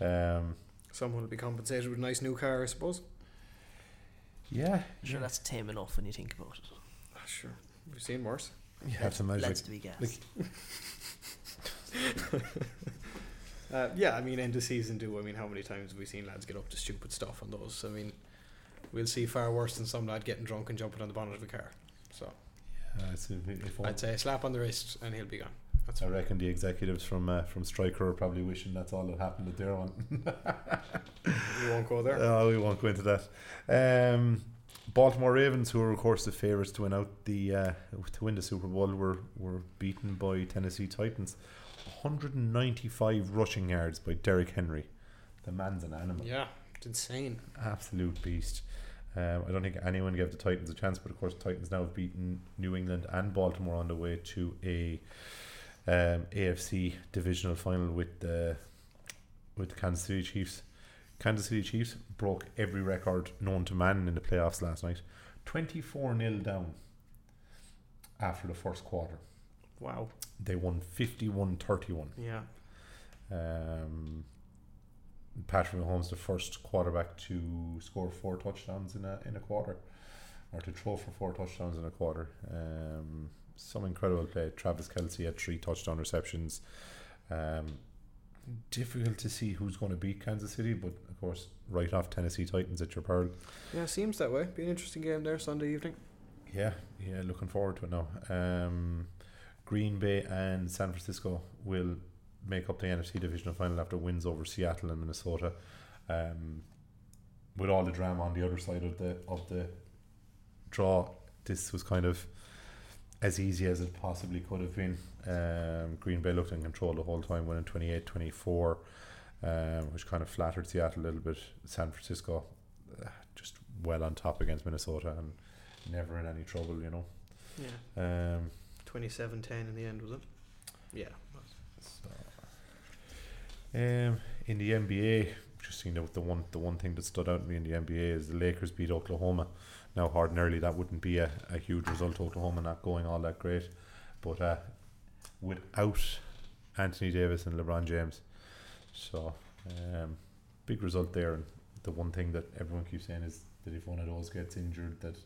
um, Someone will be compensated with a nice new car, I suppose. yeah, Sure, yeah. that's tame enough when you think about it. Ah, sure, we've seen worse. You have to imagine. Let's be gas. like- Uh, yeah, I mean, end of season do. I mean, how many times have we seen lads get up to stupid stuff on those? I mean, we'll see far worse than some lad getting drunk and jumping on the bonnet of a car. So Uh, it's if, if I'd say a slap on the wrist and he'll be gone. That's I reckon the executives from uh, from Striker are probably wishing that's all that happened at their one. we won't go there. Oh, we won't go into that. Um, Baltimore Ravens, who are of course the favourites to win out the uh, to win the Super Bowl, were were beaten by Tennessee Titans. 195 rushing yards by Derrick Henry. The man's an animal, Yeah, it's insane. absolute beast. Um, I don't think anyone gave the Titans a chance, but of course, Titans now have beaten New England and Baltimore on the way to a um, AFC divisional final with the with the Kansas City Chiefs. Kansas City Chiefs broke every record known to man in the playoffs last night. 24 0 down after the first quarter. Wow. They won 51 31. Yeah. Um, Patrick Mahomes, the first quarterback to score four touchdowns in a in a quarter, or to throw for four touchdowns in a quarter. Um, some incredible play. Travis Kelce had three touchdown receptions. Um, difficult to see who's going to beat Kansas City, but of course, right off Tennessee Titans at your pearl. Yeah, seems that way. Be an interesting game there Sunday evening. Yeah, yeah, looking forward to it now. Um, Green Bay and San Francisco will make up the NFC divisional final after wins over Seattle and Minnesota. Um, with all the drama on the other side of the of the draw, this was kind of as easy as it possibly could have been. Um, Green Bay looked in control the whole time, winning 28-24, um, which kind of flattered Seattle a little bit. San Francisco uh, just well on top against Minnesota and never in any trouble, you know. Yeah. Um, 27-10 in the end, was it? Yeah. so, um, in the NBA, just seeing the, the one the one thing that stood out to me in the NBA is the Lakers beat Oklahoma. Now, ordinarily that wouldn't be a, a huge result. Oklahoma not going all that great, but uh, without Anthony Davis and LeBron James. So, um, big result there. And the one thing that everyone keeps saying is that if one of those gets injured, that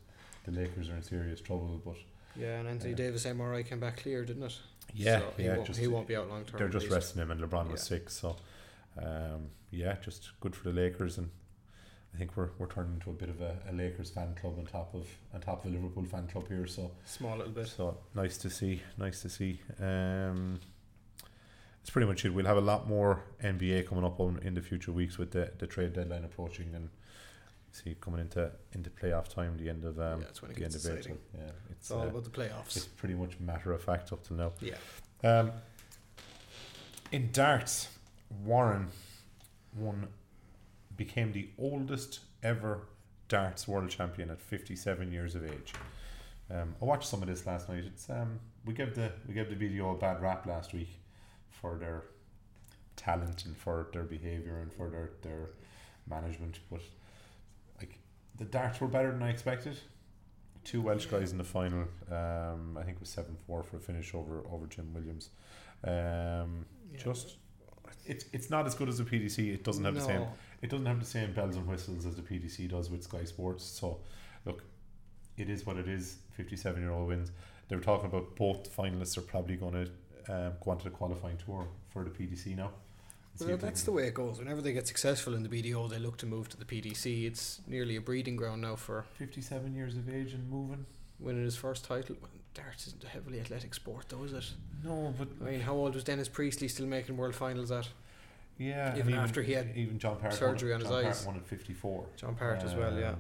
the Lakers are in serious trouble. But Yeah, and Anthony Yeah. Davis MRI came back clear, didn't it? yeah, so he yeah, won't, just he won't be out long term. they're just resting him, and LeBron was sick. So, um, yeah, just good for the Lakers, and I think we're we're turning into a bit of a, a Lakers fan club on top of on top of a Liverpool fan club here. So, Small little bit. so nice to see, nice to see. Um, it's pretty much it. We'll have a lot more NBA coming up on in the future weeks with the, the trade deadline approaching and see coming into into playoff time, the end of um, yeah, that's when it the end gets of exciting. April. Yeah, It's it's all uh, about the playoffs. it's pretty much matter of fact up to now. Yeah. Um, in darts, Warren won, became the oldest ever darts world champion at 57 years of age. Um, I watched some of this last night. It's um, we gave the we gave the BDO a bad rap last week for their talent and for their behaviour and for their their management, but like the darts were better than I expected. Two Welsh guys in the final. Um, I think it was seven four for a finish over over Jim Williams. Um, Yeah. just it's it's not as good as the PDC. It doesn't have the same it doesn't have the same bells and whistles as the PDC does with Sky Sports. So, look, it is what it is. Fifty-seven year old wins. They were talking about both finalists are probably going to um, go on to the qualifying tour for the PDC now. Well, that's the way it goes. Whenever they get successful in the BDO, they look to move to the PDC. It's nearly a breeding ground now for Fifty-seven years of age and moving. winning his first title. Darts isn't a heavily athletic sport, though, is it? No, but I mean, how old was Dennis Priestley still making world finals at? yeah, and even after he had even John Parrott surgery won, on his John eyes. Parrott won at fifty-four. John Parrott as well, yeah. Um,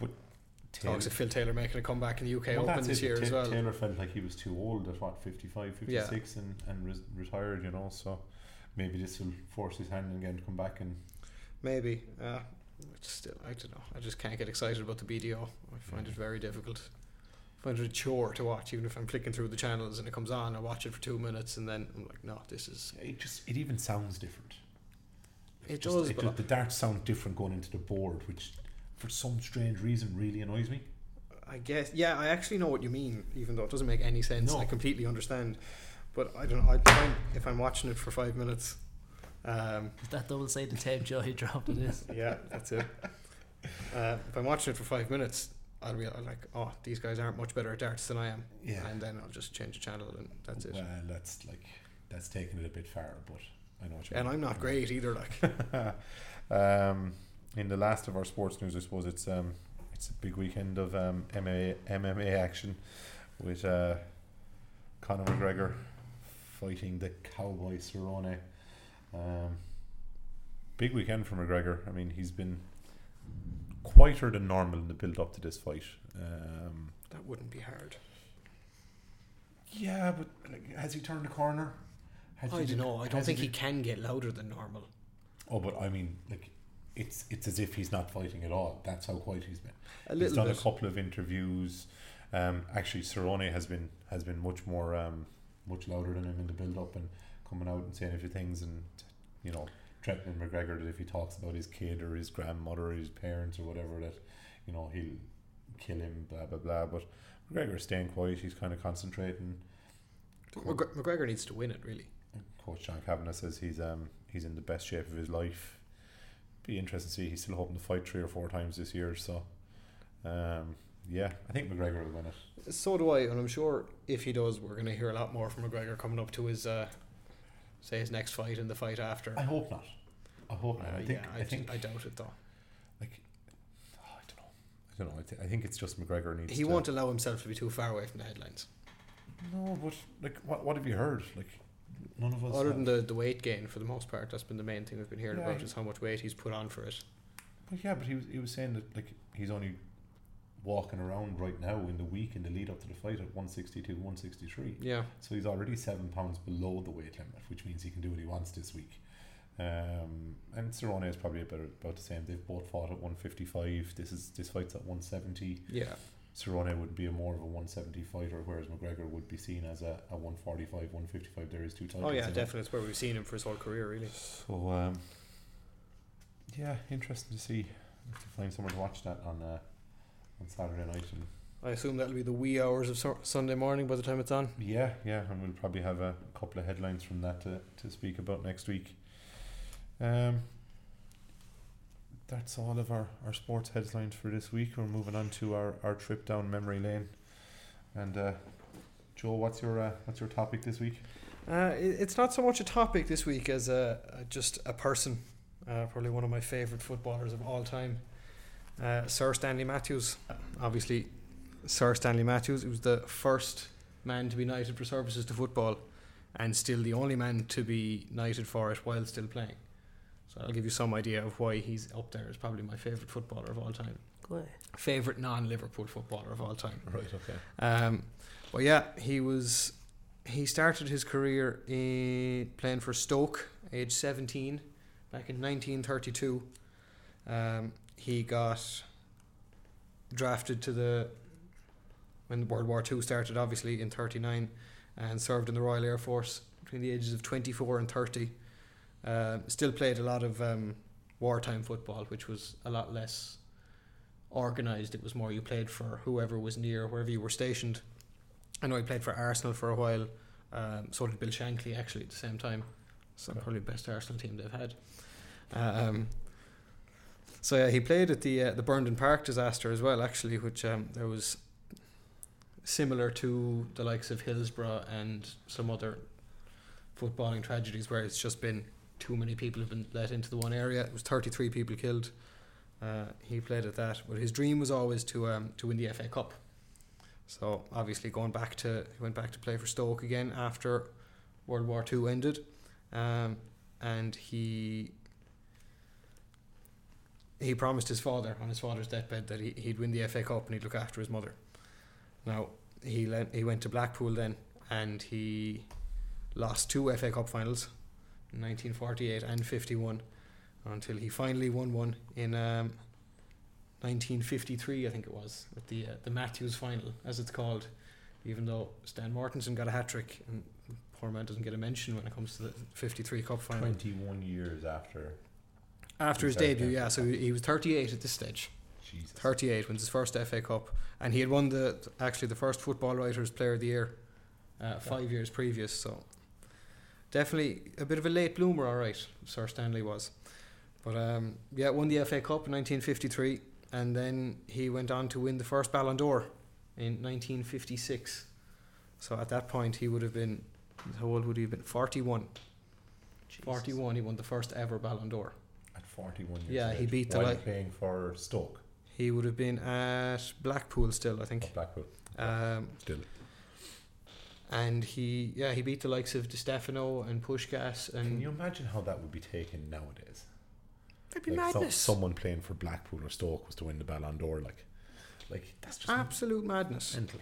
But Taylor, Talks of Phil Taylor making a comeback in the UK well, Open this year Ta- as well. Taylor felt like he was too old at what 55, 56 and and res- retired. You know, so maybe this will force his hand again to come back and Maybe. Uh, still, I don't know. I just can't get excited about the BDO. I find it very difficult. I find it a chore to watch, even if I'm flicking through the channels and it comes on. I watch it for two minutes and then I'm like, no, this is. it just it even sounds different. It Just- does, it but does- the darts sound different going into the board, which for some strange reason really annoys me. I guess, yeah, I actually know what you mean, even though it doesn't make any sense. No. I completely understand. But I don't know. I find if I'm watching it for five minutes, um, Is that double sided tape Joe he dropped it is? yeah, that's it. Uh, if I'm watching it for five minutes, I'll be like, oh, these guys aren't much better at darts than I am. Yeah. And then I'll just change the channel and that's it. Well, that's like that's taking it a bit far, but I know what you mean, And mean. I'm not great either. Like, um, in the last of our sports news, I suppose it's um, it's a big weekend of um, MMA, MMA action with uh, Conor McGregor fighting the Cowboy Cerrone. Um, big weekend for McGregor. I mean, he's been quieter than normal in the build up to this fight. Um, that wouldn't be hard. yeah, but like, has he turned the corner? Has I don't know. I don't think he can get louder than normal. Oh, but I mean, like, it's it's as if he's not fighting at all. That's how quiet he's been. A he's done bit. a couple of interviews. Um, actually, Cerrone has been has been much more um, much louder than him in the build up and coming out and saying a few things and you know threatening McGregor that if he talks about his kid or his grandmother or his parents or whatever that you know he'll kill him. Blah blah blah. But McGregor is staying quiet. He's kind of concentrating. McGre- McGregor needs to win it, really. Coach John Kavanagh says he's um he's in the best shape of his life. Be interesting to see. He's still hoping to fight three or four times this year. So, um, yeah, I think McGregor will win it. So do I, and I'm sure if he does, we're going to hear a lot more from McGregor coming up to his, uh, say, his next fight and the fight after. I hope not. I hope not. Uh, I think. yeah, I, I, think. I doubt it though. like, oh, I don't know. I don't know. I, th- I think it's just McGregor needs. He to, won't allow himself to be too far away from the headlines. No, but like, what what have you heard? Like, none of us. Other have. than the, the weight gain, for the most part, that's been the main thing we've been hearing Yeah, about he- is how much weight he's put on for it. But yeah, but he was he was saying that like he's only walking around right now in the week in the lead up to the fight at 162, 163. Yeah, So he's already seven pounds below the weight limit, which means he can do what he wants this week. Um, and Cerrone is probably about about the same. They've both fought at 155. This is this fight's at 170. yeah. Cerrone would be a more of a 170 fighter, whereas McGregor would be seen as a, a 145, 155. There is two titles. Oh yeah, definitely. It's where we've seen him for his whole career, really. So um, yeah, interesting to see. Have to find somewhere to watch that on uh, on Saturday night and I assume that'll be the wee hours of Sunday morning by the time it's on. Yeah, yeah, and we'll probably have a couple of headlines from that to, to speak about next week. Um, that's all of our, our sports headlines for this week. We're moving on to our, our trip down memory lane. And uh, Joe, what's your uh, what's your topic this week? Uh, it, it's not so much a topic this week as a, a just a person. Uh, probably one of my favourite footballers of all time, uh, Sir Stanley Matthews. Obviously, Sir Stanley Matthews. He was the first man to be knighted for services to football, and still the only man to be knighted for it while still playing. So that'll give you some idea of why he's up there as probably my favourite footballer of all time. Favourite non Liverpool footballer of all time. Right, okay. Um, well, yeah, he was. He started his career in playing for Stoke, age 17, back in 1932. Um, he got drafted to the. When World War II started, obviously, in 39, and served in the Royal Air Force between the ages of 24 and 30 uh, still played a lot of um, wartime football, which was a lot less organised. It was more you played for whoever was near, wherever you were stationed. I know he played for Arsenal for a while. Um, so did Bill Shankly actually at the same time. So probably the best Arsenal team they've had. Um, so yeah, he played at the uh, the Burnden Park disaster as well, actually, which um, there was similar to the likes of Hillsborough and some other footballing tragedies where it's just been too many people have been let into the one area. It was 33 people killed. Uh, he played at that, but his dream was always to um, to win the FA Cup. So obviously going back to he went back to play for Stoke again after World War Two ended, um, and he he promised his father on his father's deathbed that he, he'd win the FA Cup and he'd look after his mother. Now he he went to Blackpool then and he lost two FA Cup finals, in 1948 and 51, until he finally won one in um, 1953, I think it was, with the uh, the Matthews final, as it's called. Even though Stan Mortensen got a hat trick, and poor man doesn't get a mention when it comes to the 53 Cup final. 21 years after. After his debut, yeah. yeah, so he he was 38 at this stage. Jesus. 38 wins his first FA Cup, and he had won the actually the first Football Writers Player of the Year uh, five years previous. So definitely a bit of a late bloomer, all right. Sir Stanley was, but um, yeah, won the FA Cup in 1953, and then he went on to win the first Ballon d'Or in 1956. So at that point, he would have been how old would he have been? 41. Jesus. 41. He won the first ever Ballon d'Or. At 41 years Yeah, he beat the while li- playing for Stoke. He would have been at Blackpool still, I Or think. Blackpool. Um, Still. And he yeah he beat the likes of Di Stefano and Puskas Can you imagine how that would be taken nowadays? it'd be Like some, madness someone playing for Blackpool or Stoke was to win the Ballon d'Or. Like, like that's just absolute madness mental.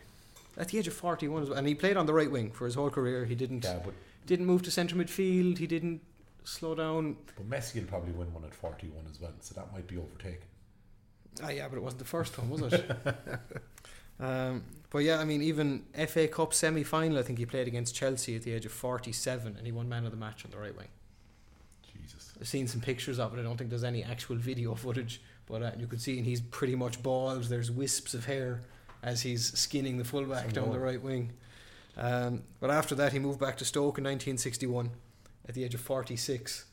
at the age of 41 well. and he played on the right wing for his whole career he didn't Yeah, but, didn't move to centre midfield he didn't slow down but Messi will probably win one at 41 as well, so that might be overtaken. ah yeah but it wasn't the first one was it um, but yeah I mean even FA Cup semi-final I think he played against Chelsea at the age of 47 and he won man of the match on the right wing Jesus. I've seen some pictures of it. I don't think there's any actual video footage, but uh, you can see, and he's pretty much bald. There's wisps of hair as he's skinning the fullback Some down the right wing. Um, but after that, he moved back to Stoke in 1961 at the age of 46.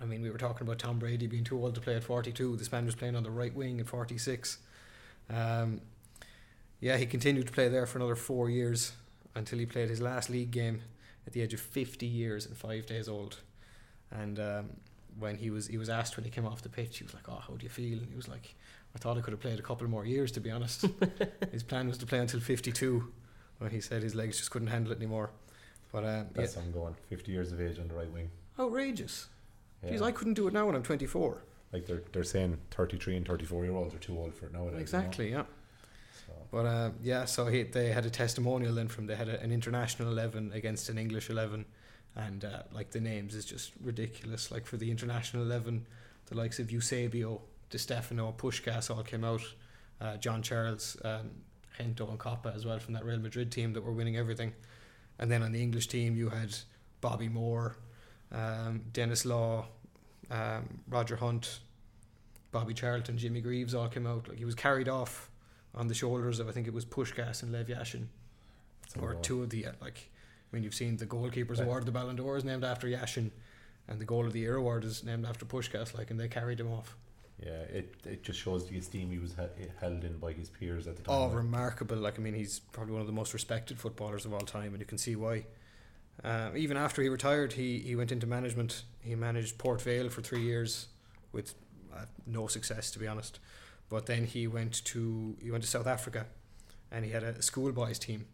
I mean, we were talking about Tom Brady being too old to play at 42. This man was playing on the right wing at 46. Um, yeah, he continued to play there for another four years until he played his last league game at the age of 50 years and five days old. And um, when he was he was asked when he came off the pitch, he was like, "Oh, how do you feel?" And he was like, "I thought I could have played a couple more years, to be honest." his plan was to play until 52, but he said his legs just couldn't handle it anymore. But um, yeah, That's how I'm going. 50 years of age on the right wing. outrageous. Yeah. Jeez, I couldn't do it now when I'm 24. like they're they're saying 33 and 34 year olds are too old for it nowadays. you know? Exactly, yeah. But uh, yeah, so he, they had a testimonial then from they had a, an international eleven against an English eleven, and uh, like the names is just ridiculous. Like for the international eleven, the likes of Eusebio, Di Stefano, Puskas all came out. Uh, John Charles, um, Gento and Kopa as well from that Real Madrid team that were winning everything. And then on the English team, you had Bobby Moore, um, Denis Law, um, Roger Hunt, Bobby Charlton, Jimmy Greaves all came out. Like he was carried off on the shoulders of I think it was Puskas and Lev Yashin, That's or goal. two of the uh, like. I mean, you've seen the goalkeepers Yeah. award, the Ballon d'Or is named after Yashin, and the goal of the year award is named after Puskas. Like, and they carried him off. Yeah, it it just shows the esteem he was he- held in by his peers at the time. Oh, like. remarkable! Like, I mean, he's probably one of the most respected footballers of all time, and you can see why. Um, even after he retired, he, he went into management. He managed Port Vale for three years, with uh, no success, to be honest. But then he went to he went to South Africa, and he had a schoolboys team,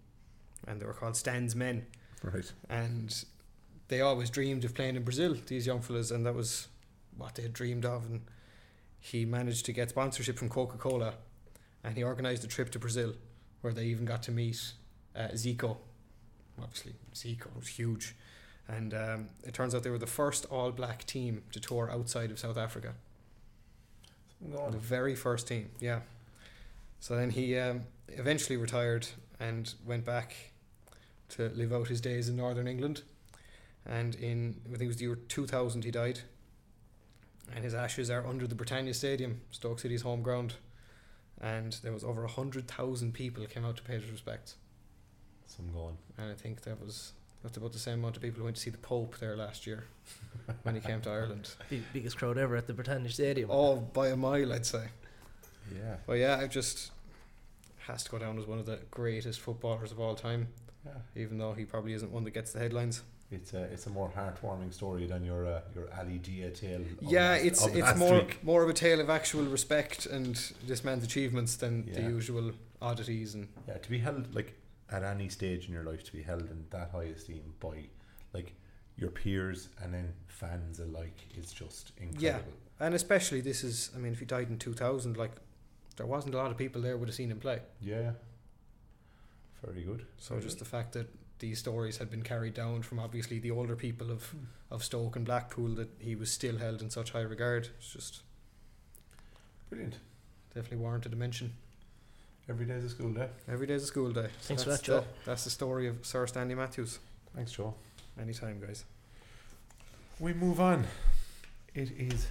and they were called Stan's Men, Right. and they always dreamed of playing in Brazil. These young fellas, and that was what they had dreamed of. And he managed to get sponsorship from Coca Cola, and he organised a trip to Brazil, where they even got to meet uh, Zico. Obviously, Zico was huge, and um, it turns out they were the first All Black team to tour outside of South Africa. The very first team, yeah. So then he um, eventually retired and went back to live out his days in Northern England. And in, I think it was the year 2000, he died. And his ashes are under the Britannia Stadium, Stoke City's home ground. And there was over 100,000 people came out to pay their respects. Some going. And I think that was that's about the same amount of people who went to see the Pope there last year when he came to Ireland. Big, biggest crowd ever at the Britannia Stadium. Oh, by a mile, I'd say. Yeah. But yeah, it just has to go down as one of the greatest footballers of all time, Yeah. even though he probably isn't one that gets the headlines. It's a it's a more heartwarming story than your uh, your Ali Dia tale. yeah, last- it's it's more week. more of a tale of actual respect and this man's achievements than the usual oddities and Yeah, to be held like at any stage in your life, to be held in that high esteem by like your peers and then fans alike is just incredible. Yeah, and especially this is I mean if he died in 2000 like there wasn't a lot of people there would have seen him play. Yeah. Very good. So Very just good. the fact that these stories had been carried down from obviously the older people of, Hmm. of Stoke and Blackpool that he was still held in such high regard. It's just brilliant. definitely warranted a mention. Every day's a school day. Every day's a school day. Thanks for that's that, Joe. The, that's the story of Sir Stanley Matthews. Thanks, Joe. Anytime, guys. We move on. It is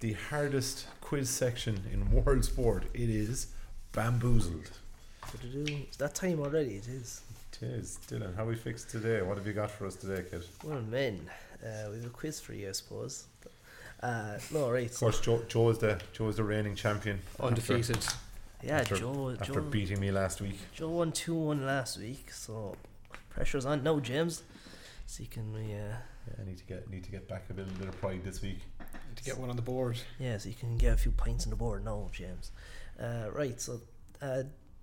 the hardest quiz section in world sport. It is bamboozled. It's that time already. It is. It is. Dylan, how we fixed today? What have you got for us today, kid? Well, men, uh, we have a quiz for you, I suppose. Uh, no, right. Of course, Joe, Joe is the Joe is the reigning champion. Undefeated. Yeah, after- Joe. After, Joe, beating me last week. Joe won two one last week, so pressure's on No, James. See, can we? Uh, Yeah, I need to get need to get back a little bit of pride this week. to get one on the board. Yeah, so you can get a few points on the board No, James. Uh, right, so uh,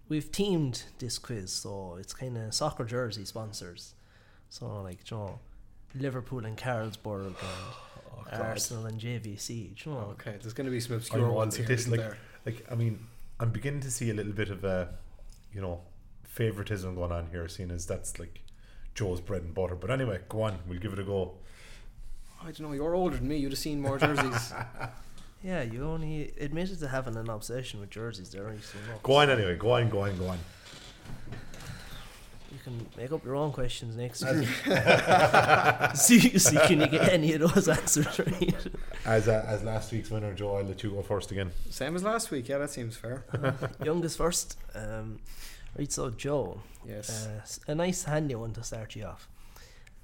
we've teamed this quiz, so it's kind of soccer jersey sponsors. So, like, you know, Liverpool and Carlsberg and Oh, Arsenal and JVC. do You know, Okay, there's going to be some obscure ones here. this, like- there? Like, I mean, I'm beginning to see a little bit of a, you know, favoritism going on here, seeing as that's like Joe's bread and butter. But anyway, go on. We'll give it a go. I don't know. You're older than me. You'd have seen more jerseys. Yeah, you only admitted to having an obsession with jerseys there. You, so no. Go on anyway. Go on. Go on. Go on. You can make up your own questions next week. see, see, can you get any of those answers right? As uh, as last week's winner, Joe, I'll let you go first again. Same as last week. Yeah, that seems fair. Youngest first. Um, right, so Joe, Yes. uh, s- a nice handy one to start you off.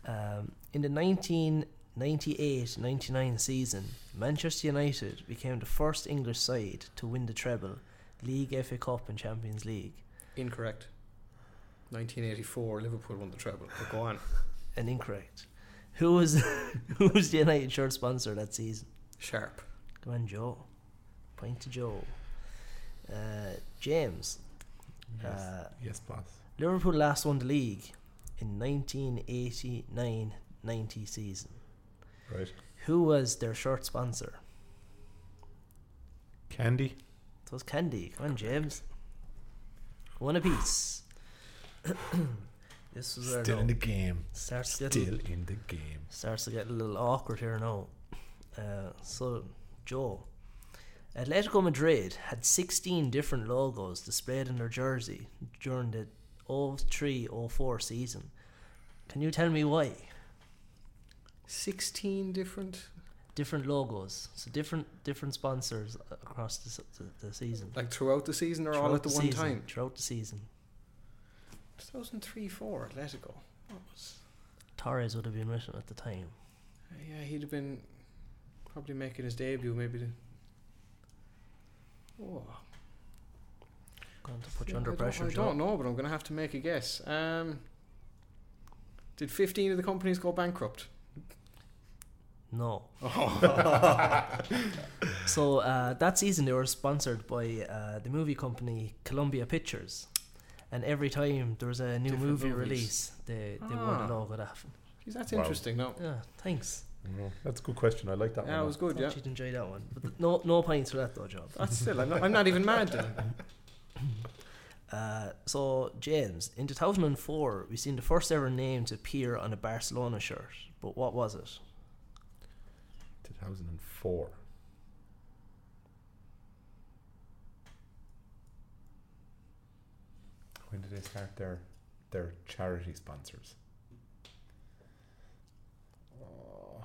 Um, in the 1998-99 season, Manchester United became the first English side to win the treble, League, FA Cup, and Champions League. Incorrect. 1984, Liverpool won the treble. But go on. And incorrect. Who was who was the United shirt sponsor that season? Sharp. Come on, Joe. Point to Joe. Uh, James. Uh, yes, boss. Liverpool last won the league in 1989-90 season. Right. Who was their shirt sponsor? Candy. It was Candy. Come on, James. One apiece. this was where Still in the game. starts to get Still in the game. starts to get a little awkward here now. Uh, so, Joe, Atletico Madrid had 16 different logos displayed in their jersey during the 03-04 season. Can you tell me why? 16 different. different logos, so different different sponsors across the, the, the season. Like throughout the season or all Throughout at the, one season, time? Throughout the season, 2003 4, Atletico. What was. Torres would have been written at the time. Uh, yeah, he'd have been probably making his debut, maybe. The, oh, Going to put you under I pressure. Don't, I Joe. don't know, but I'm going to have to make a guess. Um, did 15 of the companies go bankrupt? No. Oh. So uh, that season they were sponsored by uh, the movie company Columbia Pictures, and every time there was a new Different movie movies. release, they they wore Ah. the logo that. Jeez, that's Wow. interesting. No, Yeah, thanks. No, that's a good question. I like that yeah, it one. was good. Thought Yeah, you'd enjoy that one. But th- no no points for that though, Job. that's still. I'm not, I'm not even mad. Then. Uh, so James, in 2004, we seen the first ever name to appear on a Barcelona shirt. But what was it? 2004. When did they start their their charity sponsors? Oh,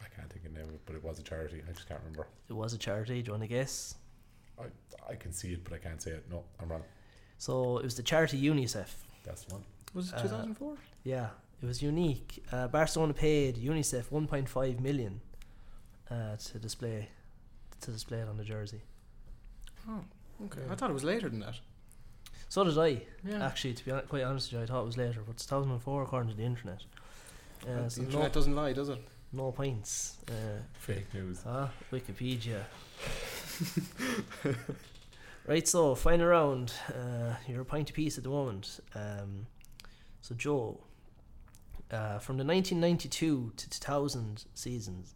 I can't think of the name of it, but it was a charity. I just can't remember. It was a charity. Do you want to guess? I I can see it, but I can't say it. No, I'm wrong. So it was the charity UNICEF. That's the one. Was it Uh, 2004? Yeah, it was unique. Uh, Barcelona paid UNICEF 1.5 million uh, to display to display it on the jersey. oh, okay. yeah. I thought it was later than that. So did I. Yeah. Actually, to be hon- quite honest with you, I thought it was later, but it's 2004 according to the internet. Uh, the so internet no, doesn't lie, does it? no points. Uh, Fake news. ah, Wikipedia. right, so final round. Uh, you're a point apiece at the moment. Um, so Joe, uh, from the 1992 to 2000 seasons,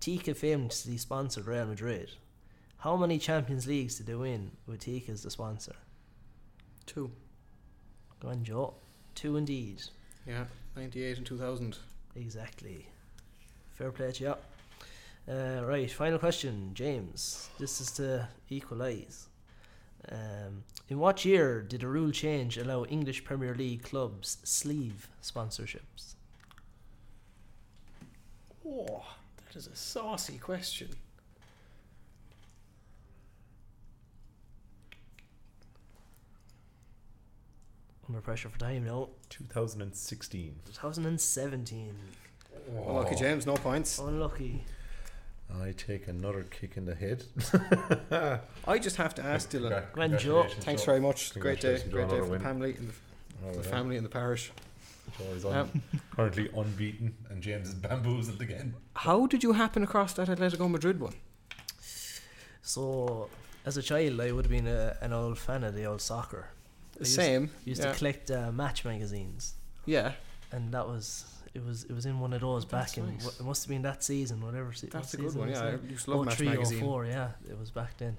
Teka famously sponsored Real Madrid. How many Champions Leagues did they win with Teka as the sponsor? Two. Go on, Joe. Two indeed. Yeah, 98 and 2000. Exactly. Fair play to you. Uh, right, final question, James. This is to equalise. Um, in what year did a rule change allow English Premier League clubs sleeve sponsorships? Oh, that is a saucy question. Under pressure for time now. 2016. 2017. Unlucky James, no points. Unlucky. I take another kick in the head. I just have to ask Dylan. Gwen Joe. Congratulations, Thanks very much. Great day. Great day for the family and the, Oh, the yeah. family and the parish. Joe is un- Um, currently unbeaten, and James is bamboozled again. how did you happen across that Atletico Madrid one? So, as a child, I would have been a, an old fan of the old soccer. I used- Same. Used yeah. to collect uh, match magazines. yeah, and that was it was it was in one of those That's back in nice. wh- it must have been that season whatever se- that's a good season one. was Yeah, that? I used to love oh Match three magazine. oh four yeah it was back then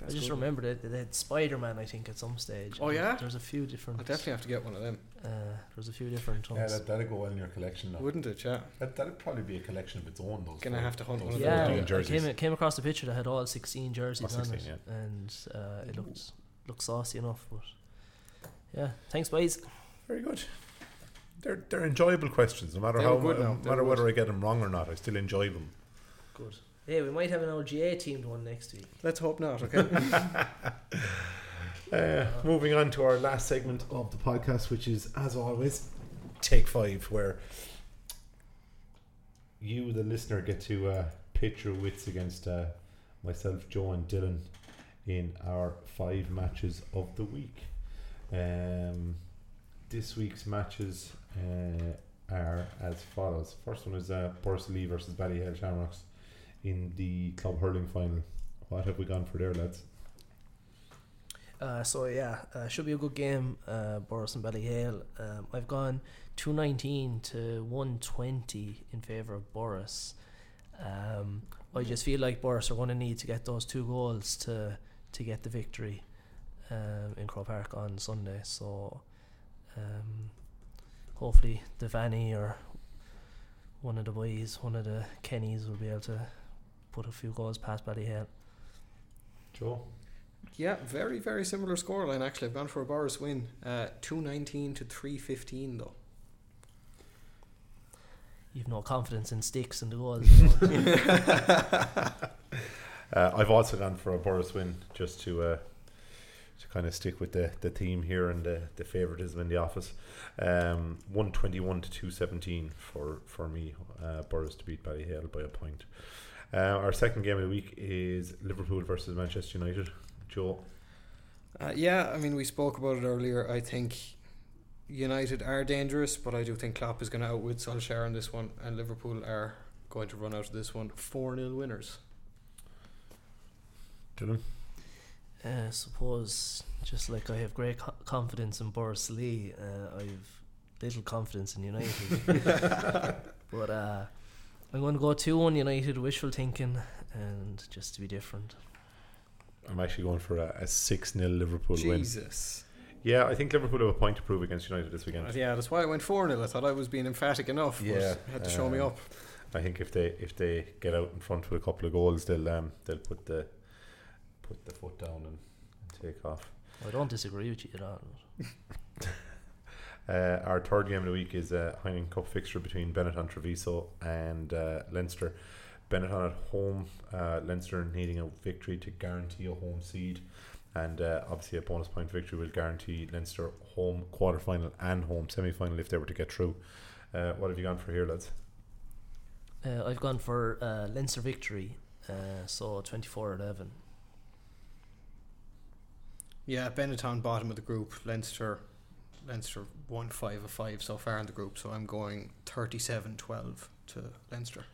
That's I just good. remembered it they had Spider Man I think at some stage Oh, and yeah? there's a few different I'll definitely have to get one of them, uh, there's a few different Yeah, ones that, that'd go well in your collection now. wouldn't it? Yeah. That, that'd probably be a collection of its own, those. Gonna have to hunt those one of yeah, those fourteen I came came across the picture that had all 16 jerseys Oh, on 16, it and uh, it looked looked saucy enough but yeah thanks boys Very good. They're they're enjoyable questions, no matter They how no now, they matter were whether I get them wrong or not. I still enjoy them. good Yeah, we might have an LGA teamed one next week Let's hope not. Okay. Uh, moving on to our last segment of the podcast, which is, as always, take five, where you, the listener, get to uh, pitch your wits against uh, myself, Joe, and Dylan in our five matches of the week. Um, this week's matches uh, are as follows. First one is uh, Borris-Ileigh versus Ballyhale Shamrocks in the club hurling final. What have we gone for there, lads? Uh, so yeah, uh, should be a good game. Uh, Borris and Ballyhale. Um, I've gone two nineteen to one twenty in favour of Borris. Um, I just feel like Borris are going to need to get those two goals to to get the victory um, in Croke Park on Sunday. So um, hopefully Devani or one of the boys, one of the Kennys, will be able to put a few goals past Ballyhale. Joe? yeah, very very similar scoreline. Actually, I've gone for a Borris win. Uh, two nineteen to three fifteen though. you've no confidence in sticks and the goals. Uh, I've also gone for a Boris win just to uh, to kind of stick with the, the theme here and the, the favouritism in the office. Um, 121 to 217 for, for me, uh, Borris to beat Ballyhale by a point. Uh, our second game of the week is Liverpool versus Manchester United. Joe, Uh, yeah, I mean, we spoke about it earlier. I think United are dangerous, but I do think Klopp is going to outwit Solskjaer on this one, and Liverpool are going to run out of this one 4 0 winners. Dylan. Uh, I suppose, just like I have great co- confidence in Borris-Ileigh, uh, I've little confidence in United. but uh, I'm going to go 2 1 United, wishful thinking, and just to be different. I'm actually going for a, a 6 0 Liverpool win. Jesus. Yeah, I think Liverpool have a point to prove against United this weekend. Yeah, that's why I went 4 0. I thought I was being emphatic enough, but Yeah, you had to show me um, up. I think if they if they get out in front with a couple of goals, they'll um, they'll put the put the foot down and, and take off. I don't disagree with you at all. Uh, our third game of the week is a Heineken Cup fixture between Benetton Treviso and uh, Leinster. Benetton at home, uh, Leinster needing a victory to guarantee a home seed, and uh, obviously a bonus point victory will guarantee Leinster home quarter final and home semi final if they were to get through. Uh, what have you gone for here, lads? Uh, I've gone for uh, Leinster victory, uh, so 24 11. Yeah, Benetton bottom of the group. Leinster, Leinster won five of five so far in the group. So I'm going 37-12 to Leinster.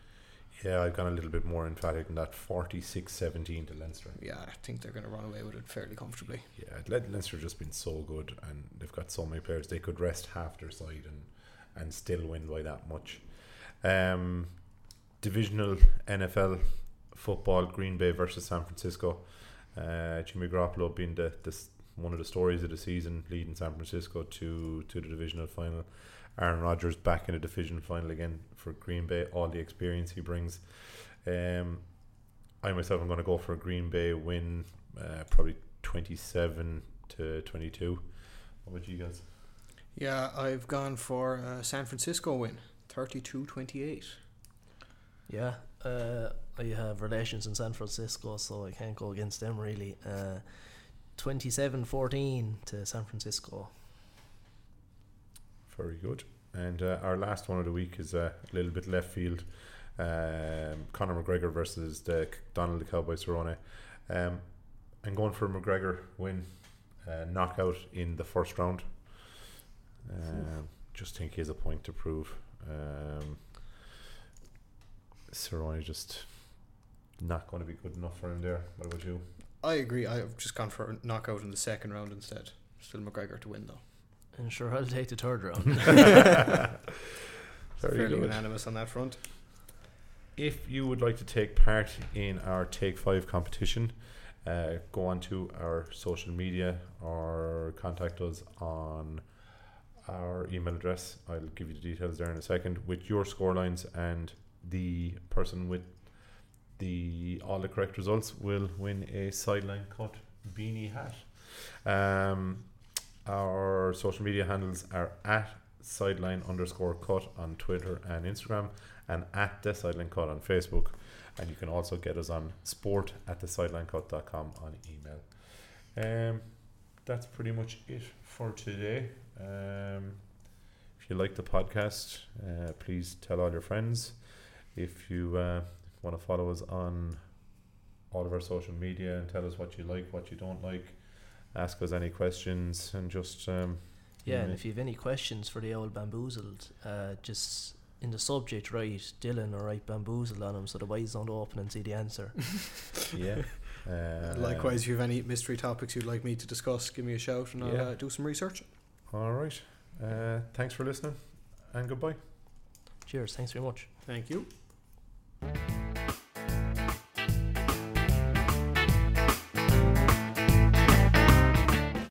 Yeah, I've gone a little bit more emphatic than that 46 17 to Leinster. Yeah, I think they're going to run away with it fairly comfortably. Yeah, Le- Leinster have just been so good, and they've got so many players. They could rest half their side and and still win by that much. Um, divisional NFL football: Green Bay versus San Francisco. Uh, Jimmy Garoppolo being the this one of the stories of the season, leading San Francisco to to the divisional final. Aaron Rodgers back in the division final again for Green Bay. All the experience he brings. Um, I myself am going to go for a Green Bay win, uh, probably twenty-seven to twenty-two. What about you guys? Yeah, I've gone for a San Francisco win, 32-28. Yeah, uh, I have relations in San Francisco, so I can't go against them really. Uh, 27 14 to San Francisco. Very good. And uh, our last one of the week is uh, a little bit left field. Um, Conor McGregor versus the Donald the Cowboy Cerrone. Um, I'm going for McGregor win, uh, knockout in the first round. Um, just think he has a point to prove. Um, Cerrone just not going to be good enough for him there. What about you? I agree. I've just gone for a knockout in the second round instead. Still McGregor to win though. And sure, I'll take the third round. Very Fairly good. unanimous on that front. If you would like to take part in our Take Five competition, uh, go on to our social media or contact us on our email address. I'll give you the details there in a second with your score lines and the person with the all the correct results will win a sideline cut beanie hat. Um, our social media handles are at sideline underscore cut on Twitter and Instagram and at the sideline cut on Facebook. And you can also get us on sport at the sideline sidelinecut.com on email. Um, that's pretty much it for today. Um, if you like the podcast, uh, please tell all your friends. If you uh, want to follow us on all of our social media and tell us what you like, what you don't like, ask us any questions, and just um, Yeah, and if you have any questions for the old bamboozled, uh, just in the subject write Dylan or write bamboozled on them so the boys don't open and see the answer. yeah. Uh, Likewise, if you have any mystery topics you'd like me to discuss, give me a shout and I'll Yeah. uh, do some research. All right. Uh, thanks for listening, and goodbye. Cheers, thanks very much. Thank you. Thank you.